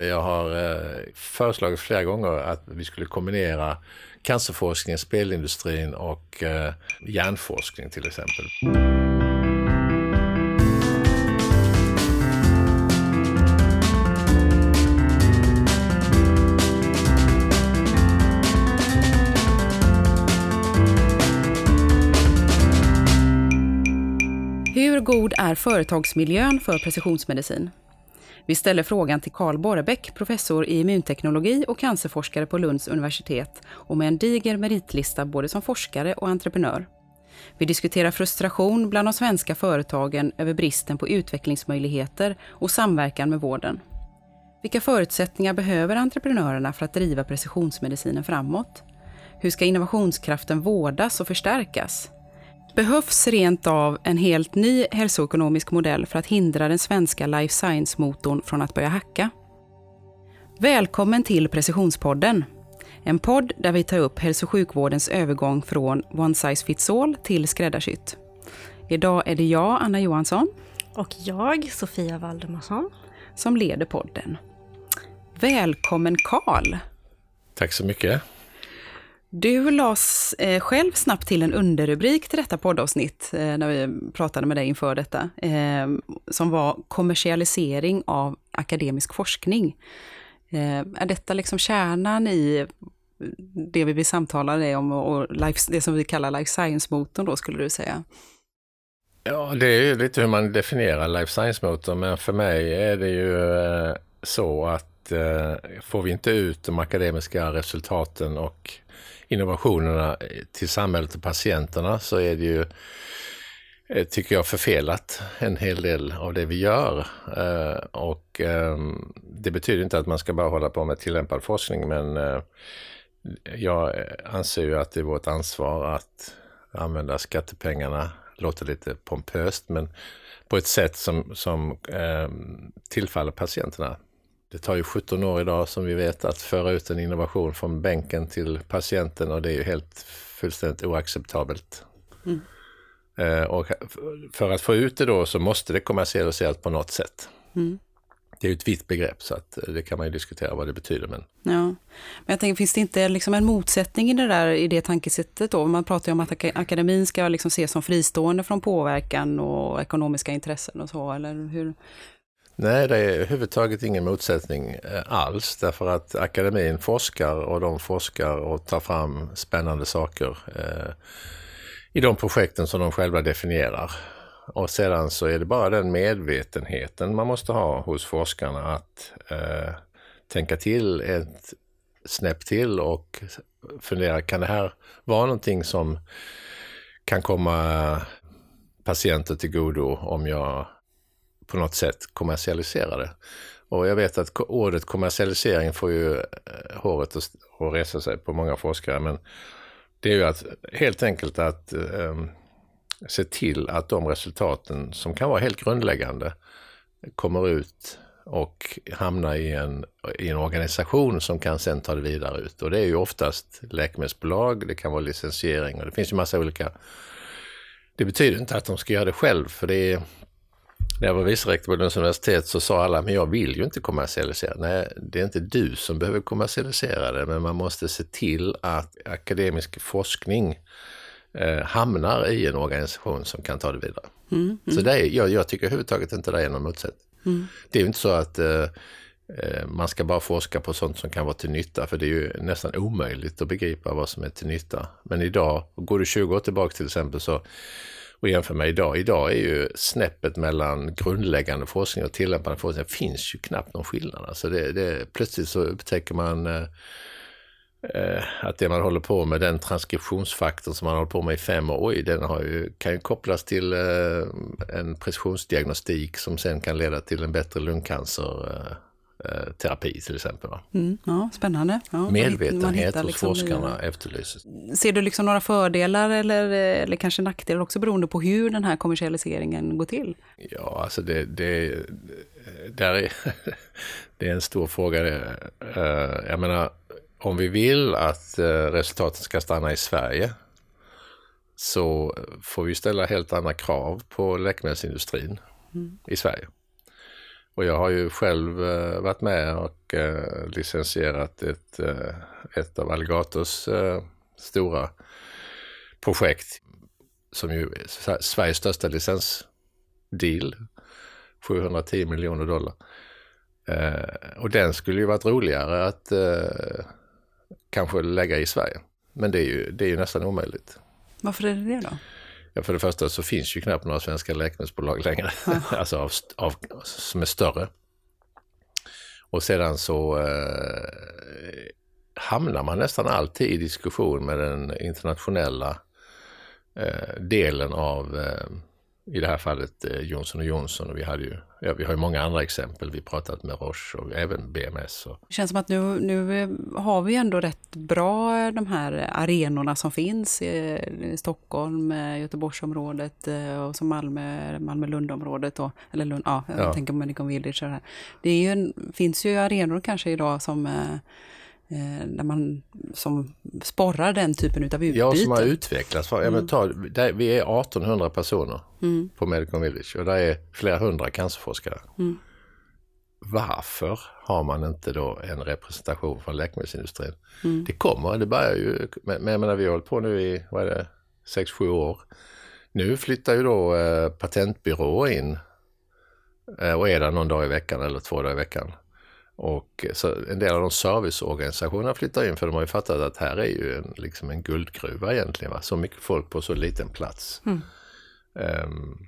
Jag har eh, föreslagit flera gånger att vi skulle kombinera cancerforskning, spelindustrin och eh, hjärnforskning till exempel. Hur god är företagsmiljön för precisionsmedicin? Vi ställer frågan till Karl Borrebäck, professor i immunteknologi och cancerforskare på Lunds universitet och med en diger meritlista både som forskare och entreprenör. Vi diskuterar frustration bland de svenska företagen över bristen på utvecklingsmöjligheter och samverkan med vården. Vilka förutsättningar behöver entreprenörerna för att driva precisionsmedicinen framåt? Hur ska innovationskraften vårdas och förstärkas? Behövs rent av en helt ny hälsoekonomisk modell för att hindra den svenska life science-motorn från att börja hacka? Välkommen till Precisionspodden. En podd där vi tar upp hälso och sjukvårdens övergång från one size fits all till skräddarsytt. Idag är det jag, Anna Johansson. Och jag, Sofia Valdemarsson. Som leder podden. Välkommen Karl! Tack så mycket. Du las eh, själv snabbt till en underrubrik till detta poddavsnitt, eh, när vi pratade med dig inför detta, eh, som var kommersialisering av akademisk forskning. Eh, är detta liksom kärnan i det vi vill samtala om och life, det som vi kallar life science-motorn då, skulle du säga? Ja, det är ju lite hur man definierar life science-motorn, men för mig är det ju eh, så att eh, får vi inte ut de akademiska resultaten och innovationerna eh, till samhället och patienterna så är det ju, eh, tycker jag, förfelat en hel del av det vi gör. Eh, och ehm, det betyder inte att man ska bara hålla på med tillämpad forskning, men jag anser ju att det är vårt ansvar att använda skattepengarna, låter lite pompöst, men på ett sätt som, som ehm, tillfaller patienterna det tar ju 17 år idag som vi vet att föra ut en innovation från bänken till patienten och det är ju helt fullständigt oacceptabelt. Mm. Eh, och för att få ut det då så måste det kommersialiseras på något sätt. Mm. Det är ju ett vitt begrepp så att det kan man ju diskutera vad det betyder. Men, ja. men jag tänker, finns det inte liksom en motsättning i det där i det tankesättet då? Man pratar ju om att akademin ska liksom ses som fristående från påverkan och ekonomiska intressen och så, eller hur, Nej, det är överhuvudtaget ingen motsättning eh, alls därför att akademin forskar och de forskar och tar fram spännande saker eh, i de projekten som de själva definierar. Och sedan så är det bara den medvetenheten man måste ha hos forskarna att eh, tänka till ett snäpp till och fundera, kan det här vara någonting som kan komma patienter till godo om jag på något sätt kommersialisera det. Och jag vet att ordet kommersialisering får ju eh, håret att resa sig på många forskare, men det är ju att helt enkelt att eh, se till att de resultaten som kan vara helt grundläggande kommer ut och hamnar i en, i en organisation som kan sen ta det vidare ut. Och det är ju oftast läkemedelsbolag, det kan vara licensiering och det finns ju massa olika det betyder inte att de ska göra det själv, för det är, när jag var vice rektor på Lunds universitet så sa alla, men jag vill ju inte kommersialisera. Nej, det är inte du som behöver kommersialisera det, men man måste se till att akademisk forskning eh, hamnar i en organisation som kan ta det vidare. Mm, mm. Så det är, jag, jag tycker överhuvudtaget inte det är någon motsättning. Mm. Det är ju inte så att eh, eh, man ska bara forska på sånt som kan vara till nytta, för det är ju nästan omöjligt att begripa vad som är till nytta. Men idag, går du 20 år tillbaka till exempel, så och jämför med idag. Idag är ju snäppet mellan grundläggande forskning och tillämpad forskning, det finns ju knappt någon skillnad. Alltså det, det, plötsligt så upptäcker man eh, eh, att det man håller på med, den transkriptionsfaktorn som man håller på med i fem år, oj, den har ju, kan ju kopplas till eh, en precisionsdiagnostik som sen kan leda till en bättre lungcancer eh, Eh, terapi till exempel. Mm, ja, spännande. Ja, Medvetenhet hos liksom forskarna efterlyses. Ser du liksom några fördelar eller, eller kanske nackdelar också beroende på hur den här kommersialiseringen går till? Ja, alltså det, det, där är, det är en stor fråga. Eh, jag menar, om vi vill att eh, resultaten ska stanna i Sverige så får vi ställa helt andra krav på läkemedelsindustrin mm. i Sverige. Och jag har ju själv eh, varit med och eh, licensierat ett, eh, ett av Alligators eh, stora projekt som ju är Sveriges största licensdeal. 710 miljoner dollar. Eh, och den skulle ju varit roligare att eh, kanske lägga i Sverige. Men det är ju, det är ju nästan omöjligt. Varför är det det då? Ja, för det första så finns ju knappt några svenska läkemedelsbolag längre, alltså av, av, som är större. Och sedan så eh, hamnar man nästan alltid i diskussion med den internationella eh, delen av eh, i det här fallet eh, Johnson Johnson. Och vi hade ju, ja, vi har ju många andra exempel. Vi pratat med Roche och även BMS. Och... Det känns som att nu, nu eh, har vi ändå rätt bra eh, de här arenorna som finns i, i Stockholm, Göteborgsområdet och som Malmö, Malmö-Lundområdet. Eller Lund, ja, jag ja. tänker på Medicon Village. Det här. Det ju, finns ju arenor kanske idag som eh, där man som sporrar den typen av utbyte. Ja, som har utvecklats. Ja, men ta, där, vi är 1800 personer mm. på Medicon Village och där är flera hundra cancerforskare. Mm. Varför har man inte då en representation från läkemedelsindustrin? Mm. Det kommer, det börjar ju, men jag menar vi har hållit på nu i, vad är det, 6-7 år. Nu flyttar ju då eh, patentbyråer in eh, och är där någon dag i veckan eller två dagar i veckan. Och så en del av de serviceorganisationerna flyttar in för de har ju fattat att här är ju en, liksom en guldgruva egentligen. Va? Så mycket folk på så liten plats. Mm. Um,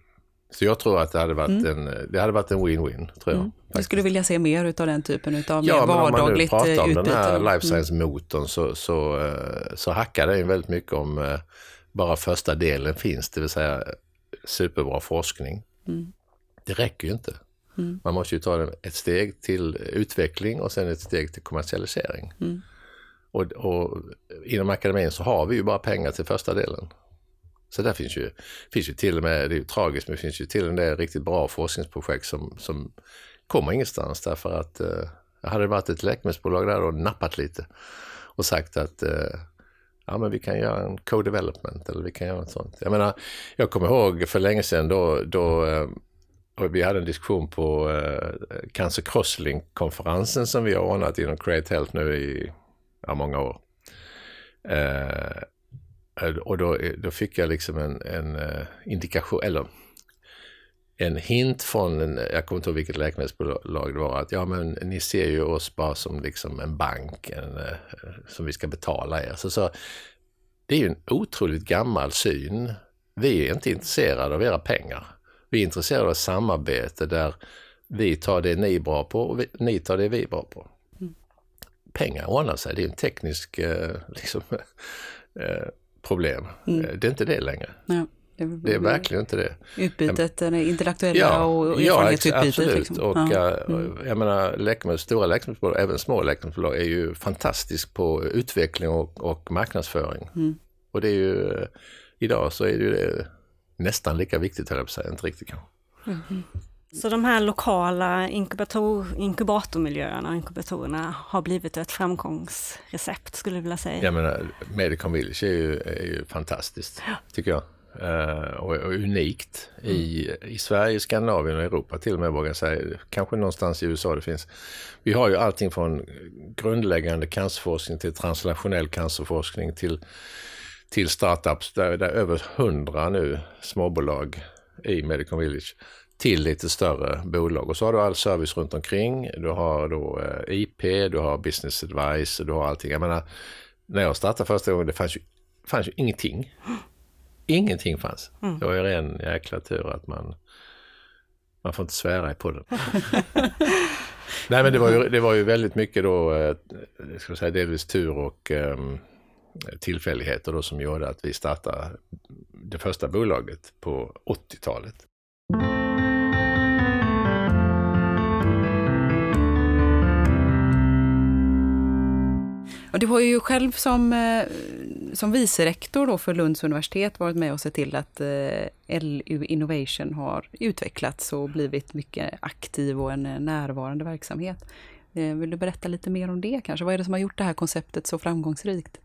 så jag tror att det hade varit mm. en det hade varit en win-win. tror jag. Mm. Jag skulle vilja se mer av den typen av ja, mer vardagligt utbyte. Ja, men om man nu pratar om utbyte. den här life science-motorn så, så, eh, så hackar den väldigt mycket om eh, bara första delen finns, det vill säga superbra forskning. Mm. Det räcker ju inte. Mm. Man måste ju ta ett steg till utveckling och sen ett steg till kommersialisering. Mm. Och, och, inom akademin så har vi ju bara pengar till första delen. Så där finns ju, finns ju till och med, det är ju tragiskt, men det finns ju till och med riktigt bra forskningsprojekt som, som kommer ingenstans därför att eh, hade det varit ett läkemedelsbolag där och nappat lite och sagt att eh, ja men vi kan göra en co-development eller vi kan göra något sånt. Jag menar, jag kommer ihåg för länge sedan då, då eh, och vi hade en diskussion på eh, Cancer Crosslink-konferensen som vi har ordnat inom Create Health nu i ja, många år. Eh, eh och då, då fick jag liksom en, en uh, indikation, eller en hint från, en, jag kommer inte ihåg vilket läkemedelsbolag det var, att ja men ni ser ju oss bara som liksom en bank en, uh, som vi ska betala er. Så, så det är ju en otroligt gammal syn. Vi är inte intresserade av era pengar. Vi är intresserade av samarbete där vi tar det ni är bra på och vi, ni tar det vi är bra på. Mm. Pengar ordnar sig, det är en teknisk eh, liksom, eh, problem. Mm. Eh, det är inte det längre. Ja, det, det, är verkligen inte det. Utbytet, det intellektuella ja, och erfarenhetsutbytet. Ja, absolut. Liksom. Och ja. mm. jag menar, läkemedel, stora läkemedelsbolag, även små läkemedelsbolag, är ju fantastiskt på utveckling och, och marknadsföring. Mm. Och det är ju, idag så är det ju det nästan lika viktigt, höll jag på att säga, inte riktigt kanske. Mm. Så de här lokala inkubator, inkubatormiljöerna, inkubatorerna har blivit ett framgångsrecept skulle jag vilja säga. Jag menar, Medicon Village är ju, är ju fantastiskt, ja. tycker jag. Uh, och, och, unikt mm. i, i Sverige, Skandinavien och Europa till och med vågar jag säga. Kanske någonstans i USA det finns. Vi har ju allting från grundläggande cancerforskning till translationell cancerforskning till till startups där det är över hundra nu småbolag i Medicon Village till lite större bolag. Och så har du all service runt omkring. Du har då eh, IP, du har business advice, du har allting. Jag menar, när jag startade första gången, det fanns ju, fanns ju ingenting. Ingenting fanns. Mm. Det var ju ren jäkla tur att man, man får inte svära i podden. Nej men det var ju, det var ju väldigt mycket då, eh, ska säga delvis tur och um, tillfälligheter då som gjorde att vi startade det första bolaget på 80-talet. Du har ju själv som, eh, som vicerektor då för Lunds universitet varit med och sett till att eh, LU Innovation har utvecklats och blivit mycket aktiv och en eh, närvarande verksamhet. Eh, vill du berätta lite mer om det kanske? Vad är det som har gjort det här konceptet så framgångsrikt?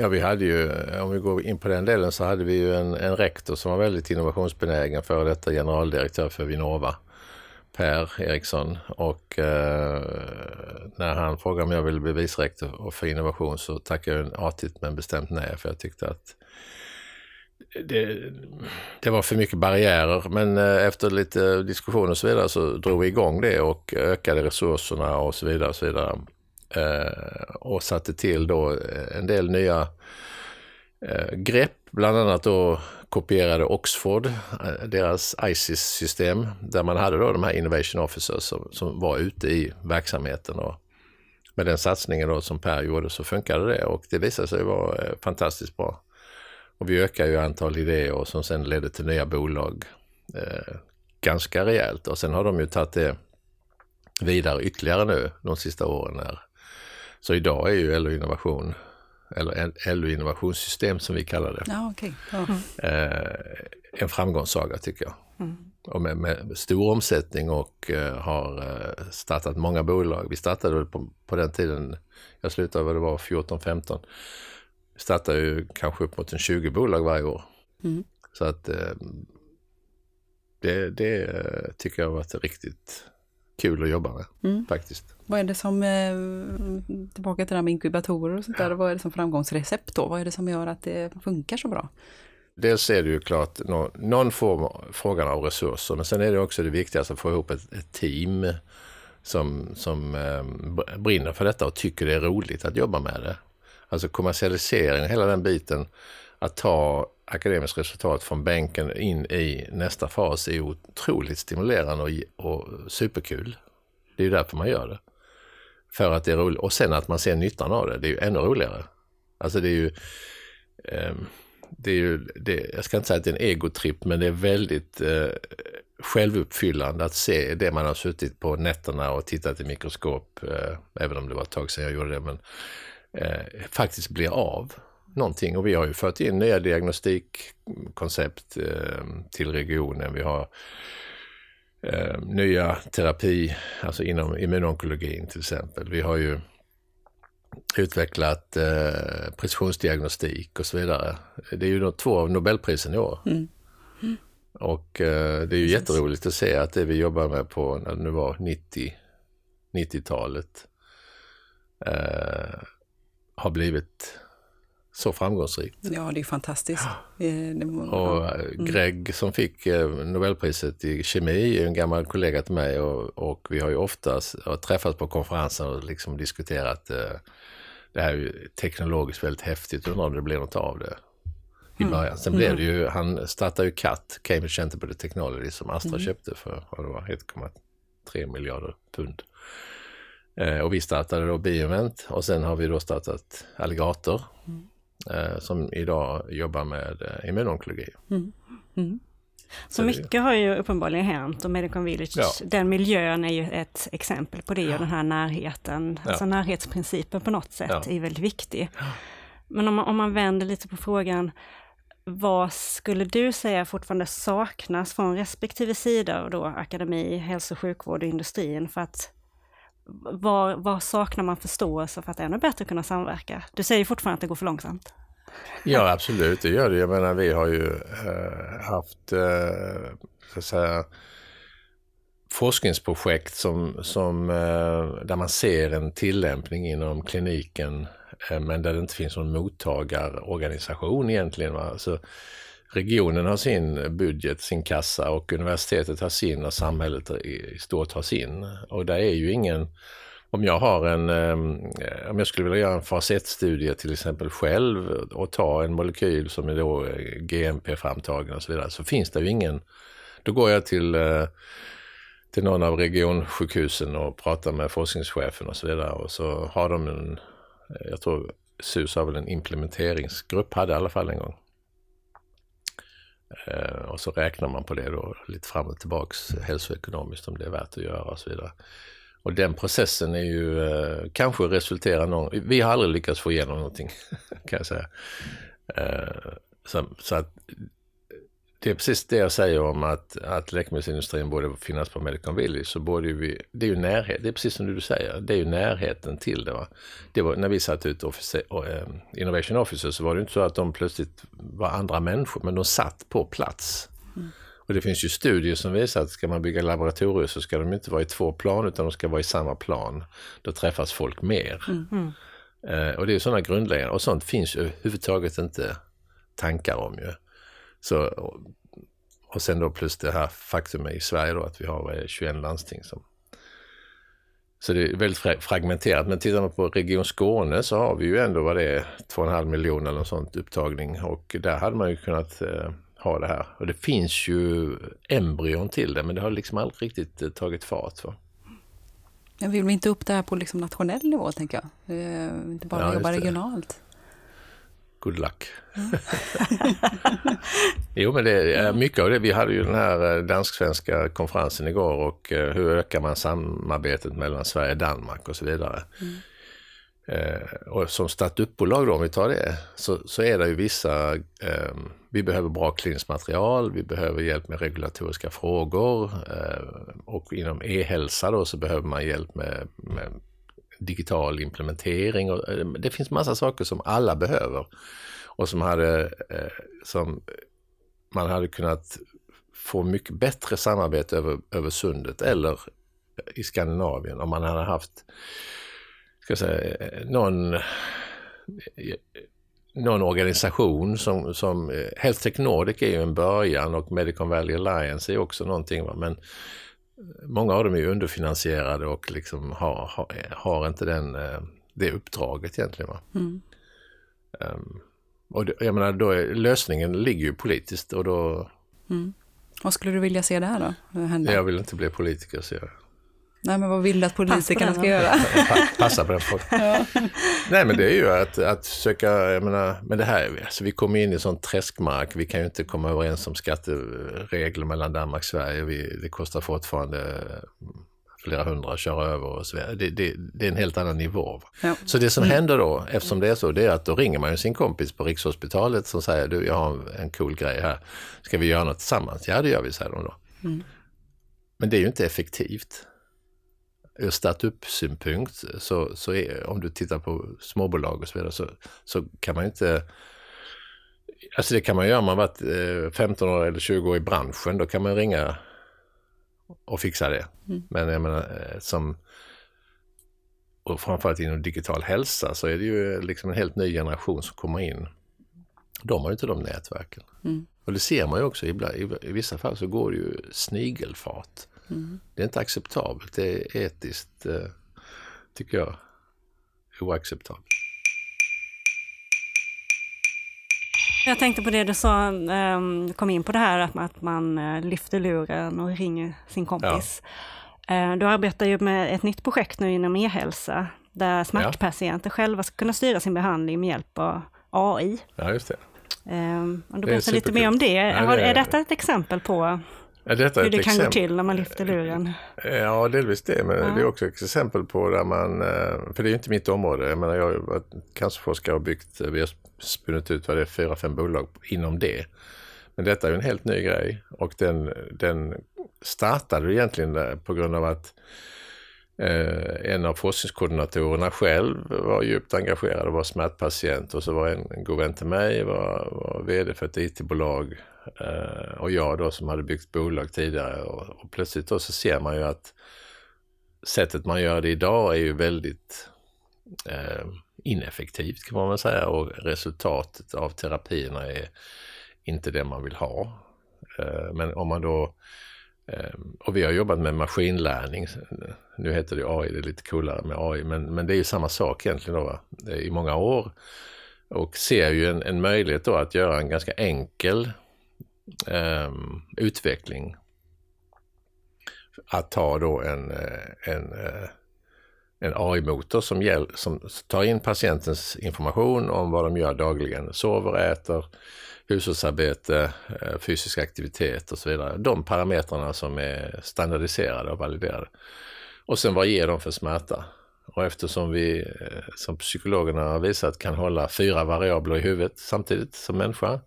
Ja, vi hade ju, om vi går in på den delen, så hade vi ju en, en rektor som var väldigt innovationsbenägen, före detta generaldirektör för Vinnova, Per Eriksson och eh, när han frågade om jag ville bli vicerektor för innovation så tackade jag artigt men bestämt nej för jag tyckte att det, det, var för mycket barriärer men eh, efter lite diskussion och så vidare så drog vi igång det och ökade resurserna och så vidare. Och, så vidare. Eh, och satte till då eh, en del nya eh, grepp, bland annat då kopierade Oxford, deras ISIS-system, där man hade då de här Innovation Officers som, som var ute i verksamheten. Och med den satsningen då som Per gjorde så funkade det och det visade sig vara fantastiskt bra. Och vi ökar ju antal idéer och som sen ledde till nya bolag eh, ganska rejält. Och sen har de ju tagit det vidare ytterligare nu de sista åren. Här. Så idag är ju LO Innovation, eller LO Innovationssystem som vi kallar det, ja, okay. ja. eh, en framgångssaga tycker jag. Mm. Och med, med, stor omsättning och eh, har eh, startat många bolag. Vi startade på, på den tiden, jag slutade vad det var 14-15 startar ju kanske upp mot en 20 bolag varje år. Mm. Så att det, det tycker jag har varit riktigt kul att jobba med mm. faktiskt. Vad är det som, eh, tillbaka till det här med inkubatorer och sånt där, vad är det som framgångsrecept då? Vad är det som gör att det funkar så bra? Dels är det ju klart någon, någon form frågan av resurser, men sen är det också det viktigaste att få ihop ett, ett team som, som eh, brinner för detta och tycker det är roligt att jobba med det. Alltså kommersialisering, hela den biten, att ta akademiskt resultat från bänken in i nästa fas är otroligt stimulerande och, och superkul. Det är ju därför man gör det. För att det är roligt. Och sen att man ser nyttan av det, det är ju ännu roligare. Alltså det är ju... Eh, det är ju det, jag ska inte säga att det är en egotripp, men det är väldigt eh, självuppfyllande att se det man har suttit på nätterna och tittat i mikroskop, eh, även om det var ett tag sedan jag gjorde det, men eh, faktiskt blir av någonting. Och vi har ju fört in nya diagnostikkoncept eh, till regionen. Vi har eh, nya terapi, alltså inom immunonkologin till exempel. Vi har ju utvecklat eh, precisionsdiagnostik och så vidare. Det är ju två av Nobelprisen i år. Mm. Mm. Och eh, det är ju Precis. jätteroligt att se att det vi jobbar med på, när det nu var 90, 90-talet, eh, har blivit så framgångsrikt. Ja, det är fantastiskt. Och eh, Greg som fick eh, Nobelpriset i kemi är en gammal kollega till mig och, och vi har ju oftast träffats på konferenser och liksom diskuterat eh, det här är ju teknologiskt väldigt häftigt, undrar om det blir något av det i mm. början. Sen mm. blev det ju, han startade ju CAT, Cambridge Center Technology, som Astra mm. köpte för, vad det var, 1,3 miljarder pund. Eh, och vi startade då Bioment och sen har vi då startat Alligator mm. Eh, som idag jobbar med eh, immunonkologi. Mm. Mm. Så, mycket har ju uppenbarligen hänt och Medicon Village, ja. den miljön är ju ett exempel på det ja. och den här närheten, ja. alltså närhetsprincipen på något sätt är väldigt viktig. Men om man, om man vänder lite på frågan, vad skulle du säga fortfarande saknas från respektive sida, då akademi, hälso och sjukvård och industrin för att var, vad saknar man förståelse för att ännu bättre kunna samverka? Du säger fortfarande att det går för långsamt. Ja, absolut, det gör det. Jag menar, vi har ju äh, haft, äh, så att säga, forskningsprojekt som, som, äh, där man ser en tillämpning inom kliniken men där det inte finns någon mottagarorganisation egentligen. Va? Så regionen har sin budget, sin kassa och universitetet har sin och samhället i stort har sin. Och där är ju ingen, om jag har en, ehm, om jag skulle vilja göra en fas 1-studie till exempel själv och ta en molekyl som är då eh, GMP-framtagen och så vidare, så finns det ju ingen, då går jag till eh, till någon av regionsjukhusen och pratar med forskningschefen och så vidare och så har de en, jag tror SUS har väl en implementeringsgrupp, hade i alla fall en gång. Eh, och så räknar man på det då lite fram och tillbaks hälsoekonomiskt om det är värt att göra och så vidare. Och den processen är ju, eh, kanske resulterar någon, vi har aldrig lyckats få igenom någonting kan jag säga. Eh, så, så, att det är precis det jag säger om att, att läkemedelsindustrin borde finnas på Medicon Village. Så borde vi, det är ju närhet, det är precis som du säger, det är ju närheten till det. Va? det var, när vi satte ut officer, uh, Innovation Officer så var det inte så att de plötsligt var andra människor, men de satt på plats. Mm. Och det finns ju studier som visar att ska man bygga laboratorier så ska de inte vara i två plan utan de ska vara i samma plan. Då träffas folk mer. Mm. Eh, och det är sådana grundläggande, och sånt finns ju överhuvudtaget inte tankar om ju. Så, och sen då plus det här faktumet i Sverige då att vi har 21 landsting som så det är väldigt fragmenterat. Men tittar man på Region Skåne så har vi ju ändå vad det är, 2,5 miljoner eller något sånt upptagning och där hade man ju kunnat eh, ha det här. Och det finns ju embryon till det men det har liksom aldrig riktigt eh, tagit fart. Va? Jag vill inte upp det här på liksom nationell nivå tänker jag. Eh, inte bara ja, jobba regionalt good luck. Jo, men det är mycket av det. Vi hade ju den här eh, dansk-svenska konferensen igår och eh, hur ökar man samarbetet mellan Sverige och Danmark och så vidare. Mm. Eh, och som startupbolag då, om vi tar det, så, så är det ju vissa, eh, vi behöver bra kliniskt material, vi behöver hjälp med regulatoriska frågor eh, och inom e-hälsa då så behöver man hjälp med, med digital implementering. Och, eh, det finns massa saker som alla behöver och som, hade, eh, som man hade kunnat få mycket bättre samarbete över, över sundet eller eh, i Skandinavien om man hade haft ska säga, någon, någon organisation som, som Health Nordic är ju en början och Medicon Valley Alliance är också någonting. Va? Men många av dem är underfinansierade och liksom har, har, har inte den, eh, det uppdraget egentligen. Mm. Um, och det, jag menar, då är, lösningen ligger ju politiskt och då... Mm. Vad skulle du vilja se där då? Hända? Jag vill inte bli politiker så jag Nej, men vad vill du att politikerna ska göra? Passa på den frågan. ja. Nej, men det är ju att, att försöka, jag menar, men det här, alltså vi kommer in i sån träskmark, vi kan ju inte komma överens om skatteregler mellan Danmark och Sverige, vi, det kostar fortfarande flera hundra att köra över och så vidare. Det, det, det är en helt annan nivå. Ja. Så det som mm. händer då, eftersom det är så, det är att då ringer man ju sin kompis på Rikshospitalet som säger, du jag har en cool grej här, ska vi göra något tillsammans? Ja det gör vi, säger de då. Mm. Men det är ju inte effektivt ur startup-synpunkt, så, så är, om du tittar på småbolag och så vidare, så, så kan man inte Alltså det kan man göra om man varit 15 eh, år eller 20 år i branschen, då kan man ringa och fixa det. Mm. Men jag menar eh, som och framförallt inom digital hälsa så är det ju liksom en helt ny generation som kommer in. De har ju inte de nätverken. Mm. Och det ser man ju också, ibland, i, i vissa fall så går det ju snigelfart. Mm. Det är inte acceptabelt. Det är etiskt, eh, tycker jag, oacceptabelt. Jag tänkte på det du sa, um, kom in på det här att man uh, lyfter luren och ringer sin kompis. Ja. Uh, du arbetar ju med ett nytt projekt nu inom e-hälsa, där smärtpatienter ja. själva ska kunna styra sin behandling med hjälp av AI. Ja, just det. Um, du berätta lite mer om det. Ja, det är, är detta ett exempel på Ja, detta Hur det kan gå till när man lyfter luren? Ja, delvis det, men ja. det är också ett exempel på där man, eh, för det är inte mitt område, jag menar jag har varit cancerforskare och byggt, vi har spunnit ut vad det är, fyra, fem bolag inom det. Men detta är en helt ny grej och den, den startade egentligen på grund av att eh, en av forskningskoordinatorerna själv var djupt engagerad och var smärtpatient och så var en, en god vän till mig, var, var VD för ett IT-bolag Eh, och jag då som hade byggt bolag tidigare och, och plötsligt då så ser man ju att sättet man gör det idag är ju väldigt eh, ineffektivt kan man väl säga och resultatet av terapierna är inte det man vill ha. Eh, men om man då eh, och vi har jobbat med maskinlärning. Nu heter det AI, det är lite coolare med AI, men, men det är ju samma sak egentligen då, i många år. Och ser ju en, en möjlighet då att göra en ganska enkel eh, utveckling. Att ta då en, eh, en, eh, en AI-motor som, som tar in patientens information om vad de gör dagligen, sover, äter, hushållsarbete, eh, fysisk aktivitet och så vidare. De parametrarna som är standardiserade och validerade. Och sen vad ger de för smärta? Och eftersom vi som psykologerna har visat kan hålla fyra variabler i huvudet samtidigt som människa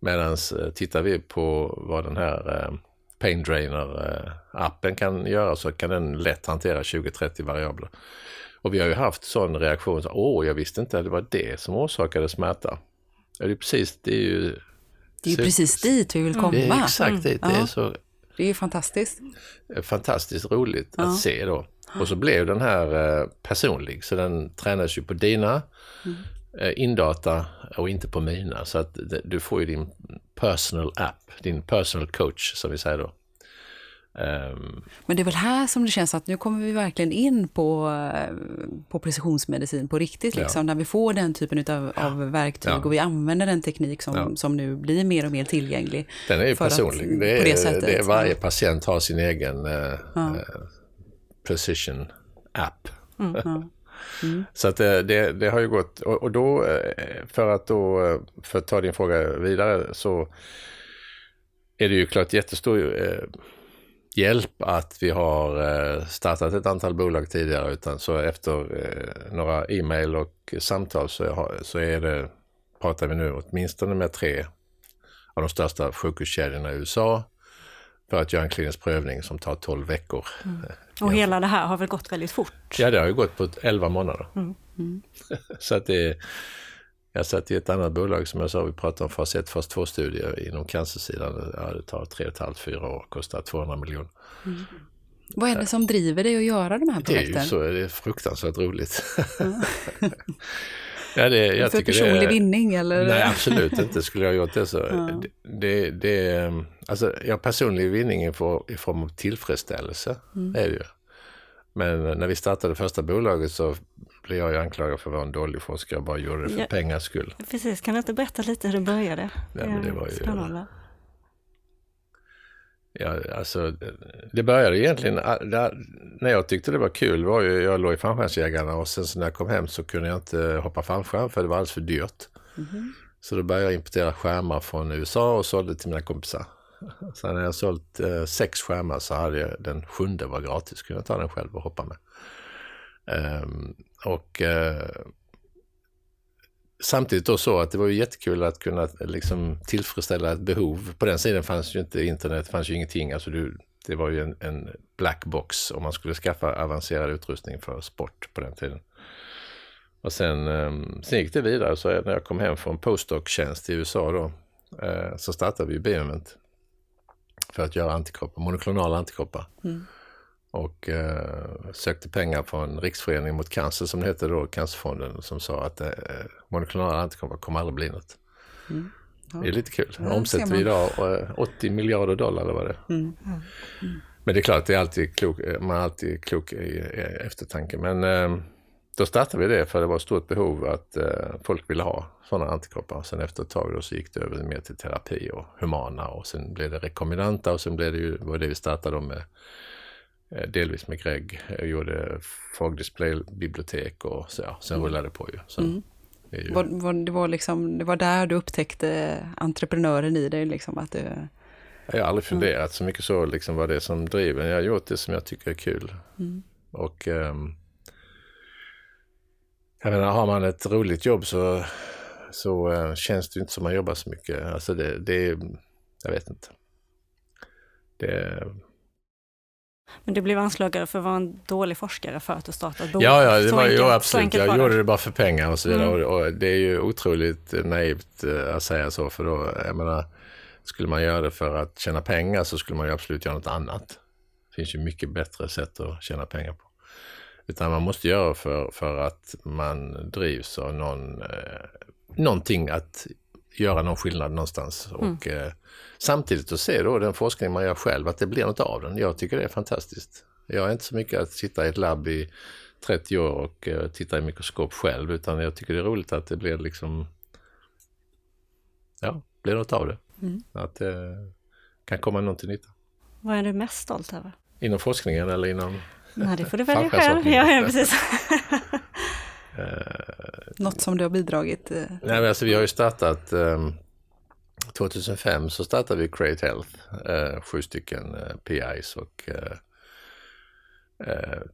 Medan eh, tittar vi på vad den här eh, Pain Drainer-appen kan göra så kan den lätt hantera 20-30 variabler. Och vi har ju haft sån reaktion, åh, jag visste inte att det var det som orsakade smärta. Ja, det är precis, det är ju Det är ju precis dit vi vill komma. Det är exakt dit. Det är så det är fantastiskt. Fantastiskt roligt ja. att se då. Och så blev den här eh, personlig, så den tränas ju på dina mm. eh, indata och inte på mina. Så att du får ju din personal app, din personal coach som vi säger då. Um, Men det är väl här som det känns att nu kommer vi verkligen in på, eh, på precisionsmedicin på riktigt, liksom, ja. när vi får den typen utav, ja. av verktyg ja. och vi använder den teknik som, som nu blir mer och mer tillgänglig. Den är ju personlig. Att, det, är, det, sättet, det är varje patient har sin egen uh, precision app. Mm, mm. Så att det, det, har ju gått, och, och, då för att då, för att ta din fråga vidare så är det ju klart jättestor hjälp att vi har eh, startat ett antal bolag tidigare utan så efter eh, några e-mail och samtal så, så är det, pratar vi nu åtminstone med tre av de största sjukhuskedjorna i USA för att göra en klinisk prövning som tar 12 veckor. Mm. Och hela det här har väl gått väldigt fort? Ja, det har ju gått på 11 månader. Mm. Mm. så att det jag satt i ett annat bolag som jag sa, vi pratade om fas 1, fas 2-studier inom cancersidan. Ja, det tar 3,5-4 år, kostar 200 miljoner. Mm. Vad är det som driver dig att göra de här projekten? Det är ju så, det är fruktansvärt roligt. Mm. ja, det, jag För personlig det, vinning eller? Nej, absolut inte skulle jag gjort det så. Ja. Det, det, alltså, ja, personlig vinning i form av tillfredsställelse mm. är det ju. Men när vi startade första bolaget så blev jag anklagad för att vara en dålig forskare och bara gjorde det för ja, pengars skull. Precis, kan du inte berätta lite hur det började? Ja, men det var ju, Spännande. Ja, alltså det började egentligen, när jag tyckte det var kul var ju, jag låg i fallskärmsjägarna och sen så när jag kom hem så kunde jag inte hoppa fallskärm för det var alldeles för dyrt. Mm. Så då började jag importera skärmar från USA och sålde till mina kompisar. Sen när jag sålt eh, sex skärmar så hade jag den sjunde var gratis, kunde jag ta den själv och hoppa med. Ehm, och eh, samtidigt då så att det var ju jättekul att kunna liksom tillfredsställa ett behov. På den sidan fanns ju inte internet, fanns ju ingenting. Alltså du, det var ju en, en black box om man skulle skaffa avancerad utrustning för sport på den tiden. Och sen, ehm, sen gick det vidare, så när jag kom hem från postdoc-tjänst i USA då, eh, så startade vi Bioment för att göra antikroppar, monoklonala antikroppar. Mm. Och eh, sökte pengar från Riksföreningen mot cancer som det hette då, Cancerfonden, som sa att eh, monoklonala antikroppar kommer aldrig bli något. Mm. Ja. Det är lite kul. Ja, Omsätter vi idag 80 eh, miljarder dollar eller vad det är. Mm. Mm. Men det är klart, det är alltid klok, eh, man är alltid klok i, i eftertanke. Men eh, då startade vi det för det var ett stort behov att eh, folk ville ha sådana antikroppar. Sen efter ett tag då så gick det över mer till terapi och humana och sen blev det rekombinanta och sen blev det ju, var det vi startade med eh, delvis med Greg. Jag gjorde Fog Display-bibliotek och så, ja, sen mm. rullade det på ju. Så, mm. det, ju... Var, var, det, var liksom, det var där du upptäckte entreprenören i dig? Liksom, att du... Jag har aldrig funderat mm. så mycket så, liksom, vad det är som driver. Jag har gjort det som jag tycker är kul. Mm. Och um, jag menar, har man ett roligt jobb så, så uh, känns det inte som man jobbar så mycket. Alltså det, det jag vet inte. Det, men du blev anklagad för att vara en dålig forskare för att du startade ett bolag? Ja, ja, det var, enkelt, jo, absolut. Jag gjorde det bara för pengar och så vidare. Mm. Och, och, det är ju otroligt naivt uh, att säga så, för då, jag menar, skulle man göra det för att tjäna pengar så skulle man ju absolut göra något annat. Det finns ju mycket bättre sätt att tjäna pengar på. Utan man måste göra för, för att man drivs av någon, eh, någonting att göra någon skillnad någonstans. Mm. Och eh, samtidigt att se då den forskning man gör själv, att det blir något av den. Jag tycker det är fantastiskt. Jag är inte så mycket att sitta i ett labb i 30 år och eh, titta i mikroskop själv, utan jag tycker det är roligt att det blir liksom, ja, blir något av det. Mm. Att det kan komma någon till nytta. Vad är du mest stolt över? Inom forskningen eller inom Nej, det får du välja själv. Ja, ja, precis. Något som du har bidragit? Nej, men alltså, vi har ju startat um, 2005 så startade vi Create Health, uh, sju stycken uh, PIs och uh,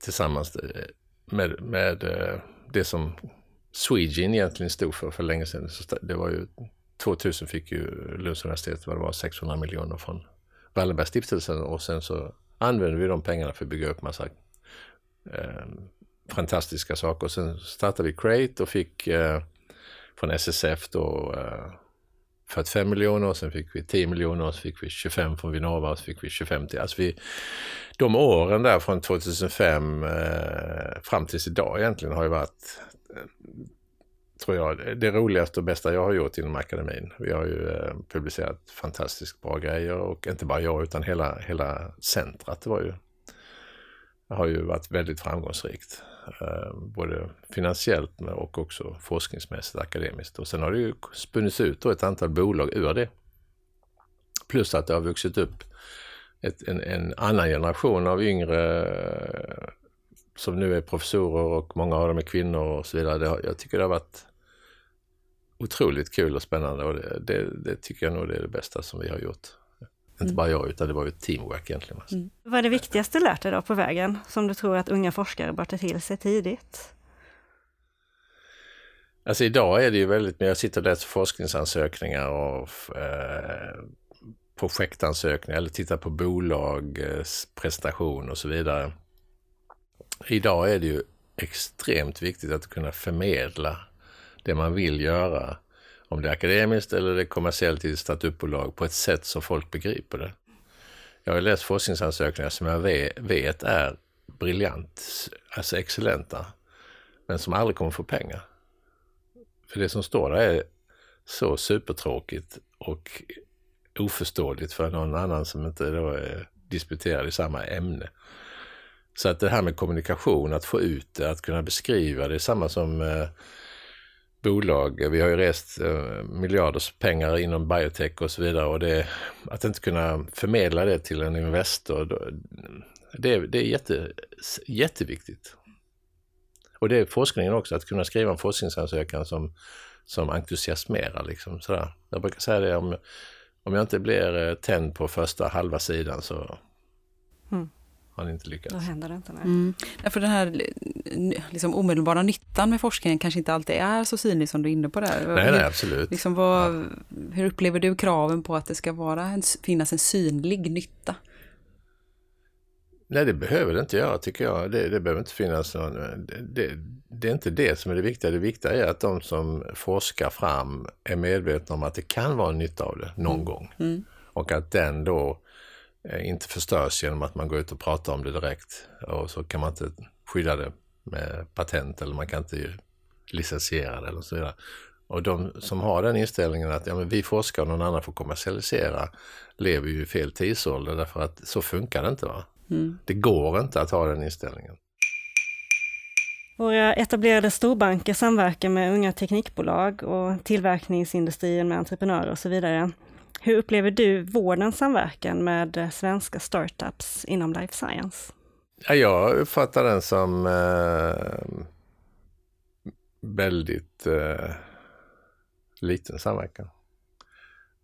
tillsammans med, med det som Sweden egentligen stod för för länge sedan. Så det var ju 2000 fick ju Lunds universitet vad det var 600 miljoner från Wallenbergstiftelsen och sen så använde vi de pengarna för att bygga upp massa eh, fantastiska saker. Sen startade vi Crate och fick eh, från SSF då eh, 45 miljoner, sen fick vi 10 miljoner, så fick vi 25 från Vinnova och så fick vi 25 till. Alltså vi, de åren där från 2005 eh, fram tills idag egentligen har ju varit, eh, tror jag, det roligaste och bästa jag har gjort inom akademin. Vi har ju eh, publicerat fantastiskt bra grejer och inte bara jag utan hela, hela centret. Det var ju, har ju varit väldigt framgångsrikt. Eh, både finansiellt och också forskningsmässigt, akademiskt. Och sen har det ju spunnits ut ett antal bolag ur det. Plus att det har vuxit upp ett, en, en, annan generation av yngre eh, som nu är professorer och många av dem är kvinnor och så vidare. Har, jag tycker det har varit otroligt kul och spännande och det, det, det, tycker jag nog är det bästa som vi har gjort. Inte mm. bara jag, utan det var ju ett teamwork egentligen. Mm. Vad är det viktigaste lärt dig då på vägen, som du tror att unga forskare bör ta till sig tidigt? Alltså idag är det ju väldigt, men jag sitter och läser forskningsansökningar och eh, projektansökningar eller tittar på bolags prestation och så vidare. Idag är det ju extremt viktigt att kunna förmedla det man vill göra om det är akademiskt eller det är kommersiellt i ett startupbolag på ett sätt som folk begriper det. Jag har läst forskningsansökningar som jag vet är briljant, alltså excellenta, men som aldrig kommer få pengar. För det som står där är så supertråkigt och oförståeligt för någon annan som inte då är disputerad i samma ämne. Så att det här med kommunikation, att få ut det, att kunna beskriva det, är samma som eh, bolag. Vi har ju rest eh, miljarders pengar inom biotech och så vidare och det, att inte kunna förmedla det till en Investor, det, det är jätte, jätteviktigt. Och det är forskningen också, att kunna skriva en forskningsansökan som, som entusiasmerar. Liksom, sådär. Jag brukar säga det, om, om jag inte blir eh, tänd på första halva sidan så mm har ni inte lyckats. Då händer det inte. Nej. Mm. För den här liksom, omedelbara nyttan med forskningen kanske inte alltid är så synlig som du är inne på där. Nej, nej absolut. Liksom, vad, ja. Hur upplever du kraven på att det ska vara en, finnas en synlig nytta? Nej, det behöver det inte göra tycker jag. Det, det behöver inte finnas någon... Det, det, det, är inte det som är det viktiga. Det viktiga är att de som forskar fram är medvetna om att det kan vara en nytta av det någon mm. gång. Mm. Och att den då Eh, inte förstörs genom att man går ut och pratar om det direkt. Och så kan man inte skydda det med patent eller man kan inte licensiera det eller så vidare. Och de som har den inställningen att ja, men vi forskar och någon annan får kommersialisera lever ju i fel tidsålder därför att så funkar det inte. Va? Mm. Det går inte att ha den inställningen. Våra etablerade storbanker samverkar med unga teknikbolag och tillverkningsindustrin med entreprenörer och så vidare. Hur upplever du vårdens samverkan med eh, svenska startups inom life science? Ja, jag uppfattar den som eh, väldigt eh, liten samverkan.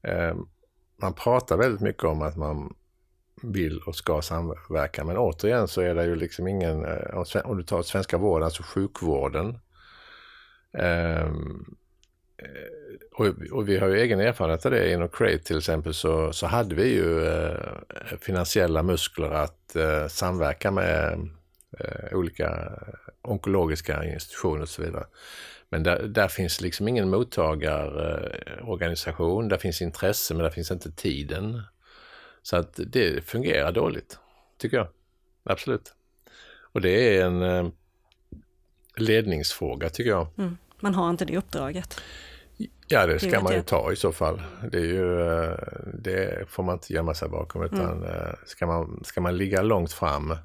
Eh, man pratar väldigt mycket om att man vill och ska samverka, men återigen så är det ju liksom ingen, eh, om du tar svenska vården, alltså sjukvården, Eh, Eh, och, och, vi har ju egen erfarenhet av det. Inom Crate till exempel så, så hade vi ju eh, finansiella muskler att eh, samverka med eh, olika onkologiska institutioner och så vidare. Men där, där finns liksom ingen mottagarorganisation, där finns intresse men där finns inte tiden. Så att det fungerar dåligt, tycker jag. Absolut. Och det är en eh, ledningsfråga tycker jag. Mm. Man har inte det uppdraget. Ja, det ska man ju ta i så fall. Det, ju, eh, det får man inte gömma sig bakom. Utan mm. Eh, ska, man, ska man ligga långt fram. Eh,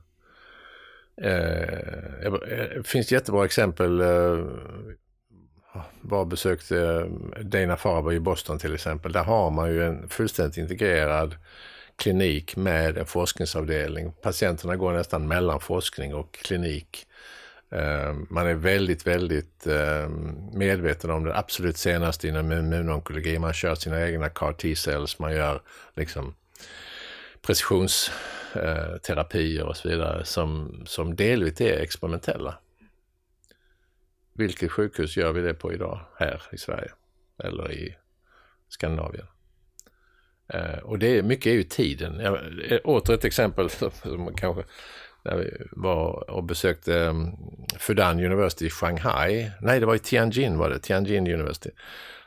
det finns jättebra exempel. Eh, var besökte Dana Farber i Boston till exempel. Där har man ju en fullständigt integrerad klinik med en forskningsavdelning. Patienterna går nästan mellan forskning och klinik. Eh, man är väldigt, väldigt eh, medveten om det absolut senaste inom immunonkologi. Man kör sina egna CAR T-cells, man gör liksom precisionsterapier eh, och så vidare som, som delvis är experimentella. Vilket sjukhus gör vi det på idag här i Sverige eller i Skandinavien? Och det är, mycket är ju tiden. Jag, åter ett exempel som kanske när vi var och besökte um, Fudan University i Shanghai. Nej, det var i Tianjin var det, Tianjin University,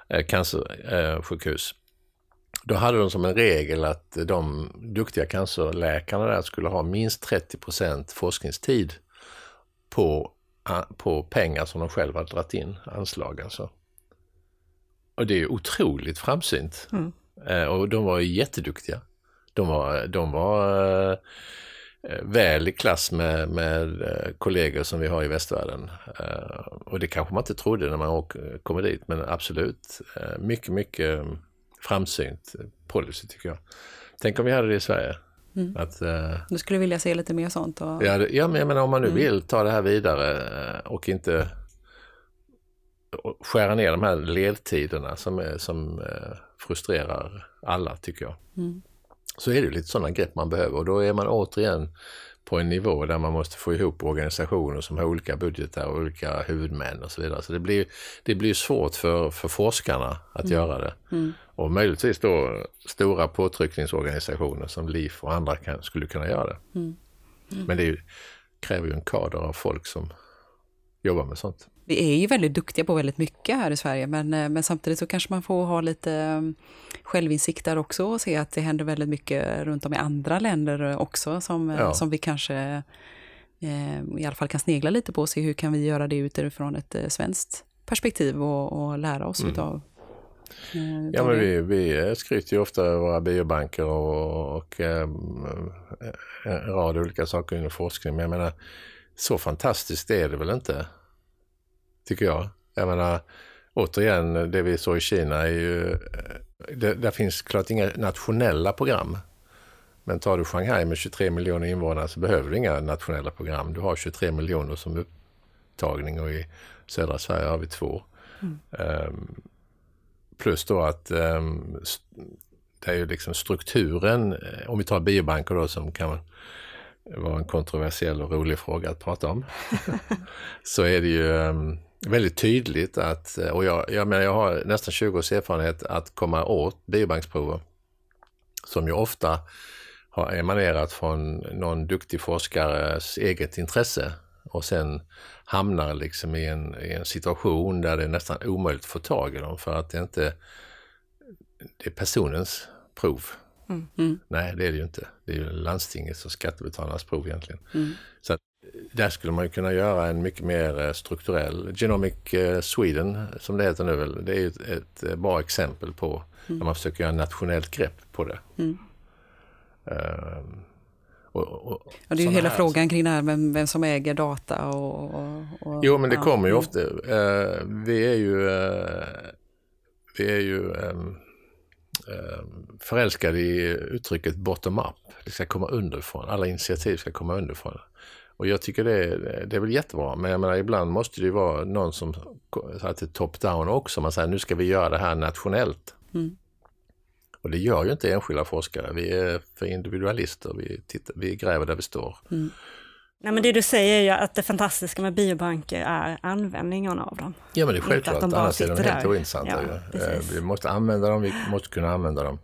eh, cancersjukhus. då hade de som en regel att de duktiga cancerläkarna där skulle ha minst 30% forskningstid på, på pengar som de själva dragit in, anslag alltså. Och det är otroligt framsynt. Mm. Eh, och de var jätteduktiga. De var, de var eh, väl i klass med, med eh, kollegor som vi har i västvärlden. Och det kanske man inte trodde när man kom dit, men absolut mycket, mycket framsynt policy tycker jag. Tänk om vi hade det i Sverige. Mm. Att, du skulle vilja se lite mer sånt? Och... Ja, ja, men jag menar om man nu mm. vill ta det här vidare och inte skära ner de här ledtiderna som, är, som frustrerar alla tycker jag. Mm. Så är det lite sådana grepp man behöver och då är man återigen på en nivå där man måste få ihop organisationer som har olika budgetar och olika huvudmän och så vidare. Så det blir, det blir svårt för, för forskarna att mm. göra det. Mm. Och möjligtvis då stora påtryckningsorganisationer som LIF och andra kan, skulle kunna göra det. Mm. mm. Men det kräver ju en kader av folk som jobbar med sånt vi är ju väldigt duktiga på väldigt mycket här i Sverige, men, eh, men samtidigt så kanske man får ha lite mm, självinsikt där också och se att det händer väldigt mycket runt om i andra länder också som, eh, ja. som vi kanske eh, i alla fall kan snegla lite på och se hur kan vi göra det utifrån ett svenskt perspektiv och, och lära oss mm. utav Ja, men vi, vi skryter ju ofta över våra biobanker och, och en rad olika saker inom forskning. Men jag menar, så fantastiskt är det väl inte? Tycker jag. Jag menar, återigen, det vi såg i Kina är ju... Det, där finns klart inga nationella program. Men tar du Shanghai med 23 miljoner invånare så behöver du inga nationella program. Du har 23 miljoner som upptagning och i södra Sverige har vi två. Mm. Um, plus då att um, det är ju liksom strukturen, om vi tar biobanker då som kan vara en kontroversiell och rolig fråga att prata om. så är det ju um, väldigt tydligt att, och jag, jag menar jag har nästan 20 års erfarenhet att komma åt biobanksprover som ju ofta har emanerat från någon duktig forskares eget intresse och sen hamnar liksom i en, i en situation där det är nästan omöjligt att få tag i dem för att det inte det är personens prov. Mm. Mm. Nej, det är det ju inte. Det är ju landstingets och skattebetalarnas prov egentligen. Mm. Så där skulle man kunna göra en mycket mer eh, strukturell, Genomic eh, Sweden som det heter nu väl, det är ett, ett eh, bra exempel på mm. när man försöker göra nationellt grepp på det. Mm. Um, och, och, ja, det är ju hela här. frågan kring det här med vem som äger data och... och, jo, men det ja. kommer ju ofta. Uh, vi är ju, uh, vi är ju um, förälskade i uttrycket bottom-up. Det ska komma underifrån. Alla initiativ ska komma underifrån. Och jag tycker det är, det är väl jättebra, men jag menar ibland måste det ju vara någon som sätter top-down också. Man säger nu ska vi göra det här nationellt. Mm. Och det gör ju inte enskilda forskare. Vi är för individualister, vi, tittar, vi gräver där vi står. Mm. Nej, men det du säger är ju att det fantastiska med biobanker är användningen av dem. Ja men det är självklart, annars är de helt ointressanta. Ja, eh, vi måste använda dem, vi måste kunna använda dem.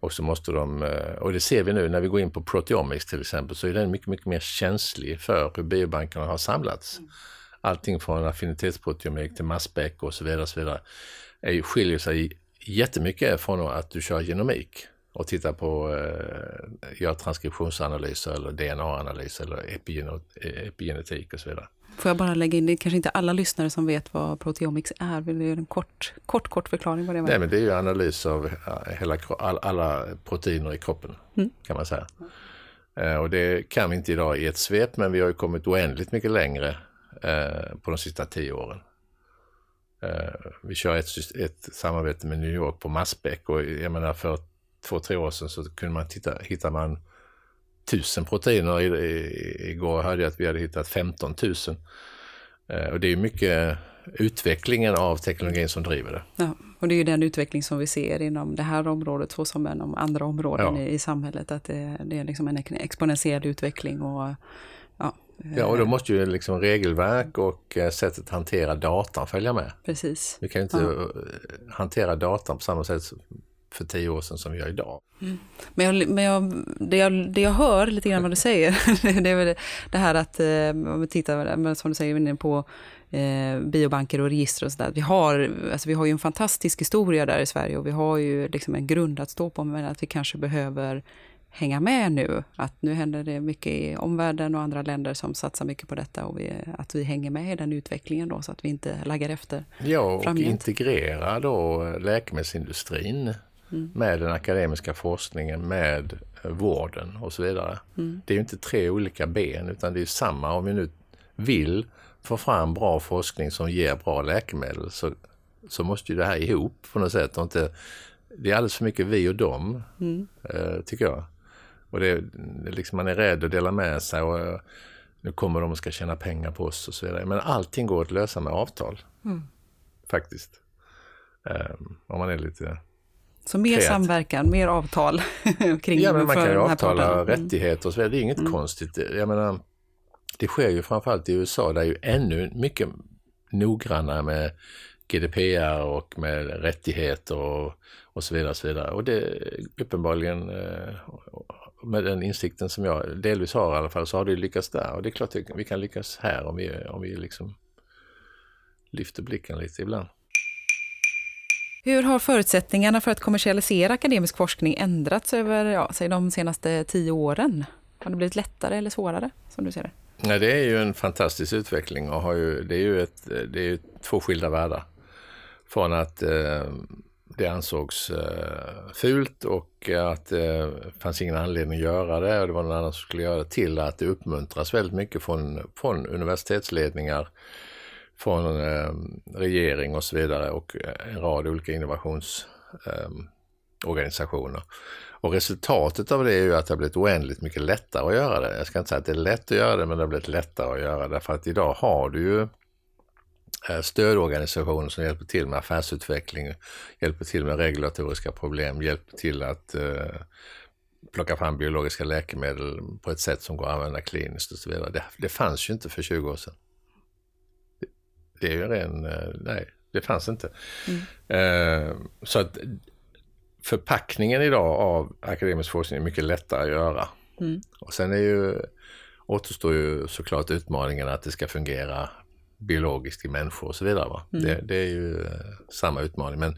Och så måste de, eh, och det ser vi nu när vi går in på proteomics till exempel, så är den mycket, mycket mer känslig för hur biobankerna har samlats. Mm. Allting från affinitetsproteomik till massspec och så vidare, och så vidare är, skiljer sig jättemycket från att du kör genomik och tittar på, eh, gör transkriptionsanalyser eller DNA-analyser eller epigenetik och så vidare. Får jag bara lägga in, det är kanske inte alla lyssnare som vet vad proteomics är. Vill du göra en kort, kort, kort förklaring vad det är? Nej, men det är ju analys av hela, alla proteiner i kroppen, mm. kan man säga. Mm. Och det kan vi inte idag i ett svep, men vi har ju kommit oändligt mycket längre eh, på de sista tio åren. Eh, vi kör ett, ett samarbete med New York på Massbeck och jag menar för två, tre år sedan så kunde man titta, hittar man tusen proteiner. igår hörde jag att vi hade hittat 15 000. Eh, och det är mycket utvecklingen av teknologin som driver det. Ja, och det är ju den utveckling som vi ser inom det här området så som inom andra områden ja. i, i, samhället. Att det, det, är liksom en exponentiell utveckling. Och, ja, ja, och då måste ju liksom regelverk och eh, sättet att hantera datan följa med. Precis. Vi kan inte ja. hantera datan på samma sätt för tio år sedan som vi gör idag. Mm. Men, jag, men jag, det, jag, det jag hör lite grann vad du säger, det är väl det här att, eh, om vi tittar, som du säger, på eh, biobanker och register och sådär. Vi har, alltså vi har ju en fantastisk historia där i Sverige och vi har ju liksom en grund att stå på, men att vi kanske behöver hänga med nu. Att nu händer det mycket i omvärlden och andra länder som satsar mycket på detta och vi, att vi hänger med i den utvecklingen då så att vi inte laggar efter. Ja, och framgent. integrera då läkemedelsindustrin mm. med den akademiska forskningen, med vården och så vidare. Mm. Det är ju inte tre olika ben utan det är samma. Om vi nu vill få fram bra forskning som ger bra läkemedel så, så måste ju det här ihop på något sätt. Och inte, det är alldeles för mycket vi och dem, mm. eh, tycker jag. Och det, det liksom, man är rädd att dela med sig och eh, nu kommer de och ska tjäna pengar på oss och så vidare. Men allting går att lösa med avtal. Mm. Faktiskt. Um, om man är lite Så mer kreativ. samverkan, mer avtal kring Ja, men man kan ju avtala mm. rättigheter och så vidare. Det är inget mm. konstigt. Jag menar, det sker ju framförallt i USA där är ju ännu mycket noggrannare med GDPR och med rättigheter och, och så vidare. Och så vidare. Och det uppenbarligen eh, med den insikten som jag delvis har i alla fall så har det lyckats där. Och det är klart att vi kan lyckas här om vi, om vi liksom lyfter blicken lite ibland. Hur har förutsättningarna för att kommersialisera akademisk forskning ändrats över ja, säg de senaste tio åren? Har det blivit lättare eller svårare som du ser det? Nej, det är ju en fantastisk utveckling och har ju, det är ju ett, det är två skilda världar. Från att eh, det ansågs eh, fult och att det fanns ingen anledning att göra det och det var någon annan som skulle göra det till att det uppmuntras väldigt mycket från, från universitetsledningar, från eh, regering och så vidare och eh, en rad olika innovationsorganisationer. Ehm, eh, och resultatet av det är ju att det har blivit oändligt mycket lättare att göra det. Jag ska inte säga att det är lätt att göra det, men det har blivit lättare att göra det. För att idag har du ju eh, stödorganisationer som hjälper till med affärsutveckling, hjälper till med regulatoriska problem, hjälper till att eh, plocka fram biologiska läkemedel på ett sätt som går att använda kliniskt och så vidare. Det, det fanns ju inte för 20 år sedan. Det, är ju ren, eh, nej, det fanns inte. Mm. Eh, så att förpackningen idag av akademisk forskning är mycket lättare att göra. Mm. Och sen är ju, återstår ju såklart utmaningen att det ska fungera biologiskt i människor och så vidare. Mm. Det, det, är ju eh, samma utmaning. Men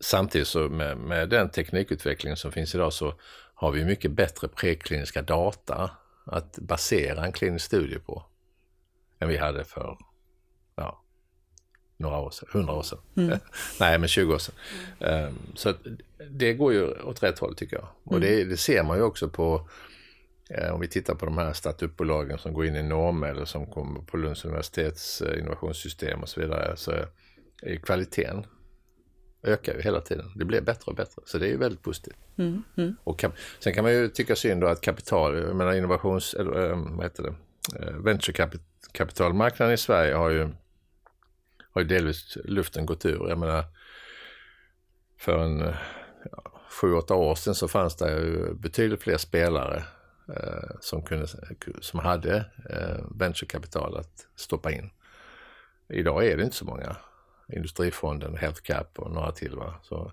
samtidigt så med, med, den teknikutvecklingen som finns idag så har vi mycket bättre prekliniska data att basera en klinisk studie på än vi hade för några år sedan, hundra år sedan. Mm. Nej, men 20 år sedan. Um, så det går ju åt rätt håll tycker jag. Och det, mm. det ser man ju också på Eh, om vi tittar på de här startupbolagen som går in i Norm eller som kommer på Lunds universitets eh, innovationssystem och så vidare så är kvaliteten ökar ju hela tiden. Det blir bättre och bättre. Så det är ju väldigt positivt. Mm, mm. Och sen kan man ju tycka synd då att kapital, jag menar innovations, eller äh, vad heter det, venturekapitalmarknaden i Sverige har ju, har ju delvis luften gått ur. Jag menar för en ja, sju, åtta år sedan så fanns det ju betydligt fler spelare Eh, som, kunde, som hade eh, venturekapital att stoppa in. Idag är det inte så många. Industrifonden, Healthcap och några till. Va? Så,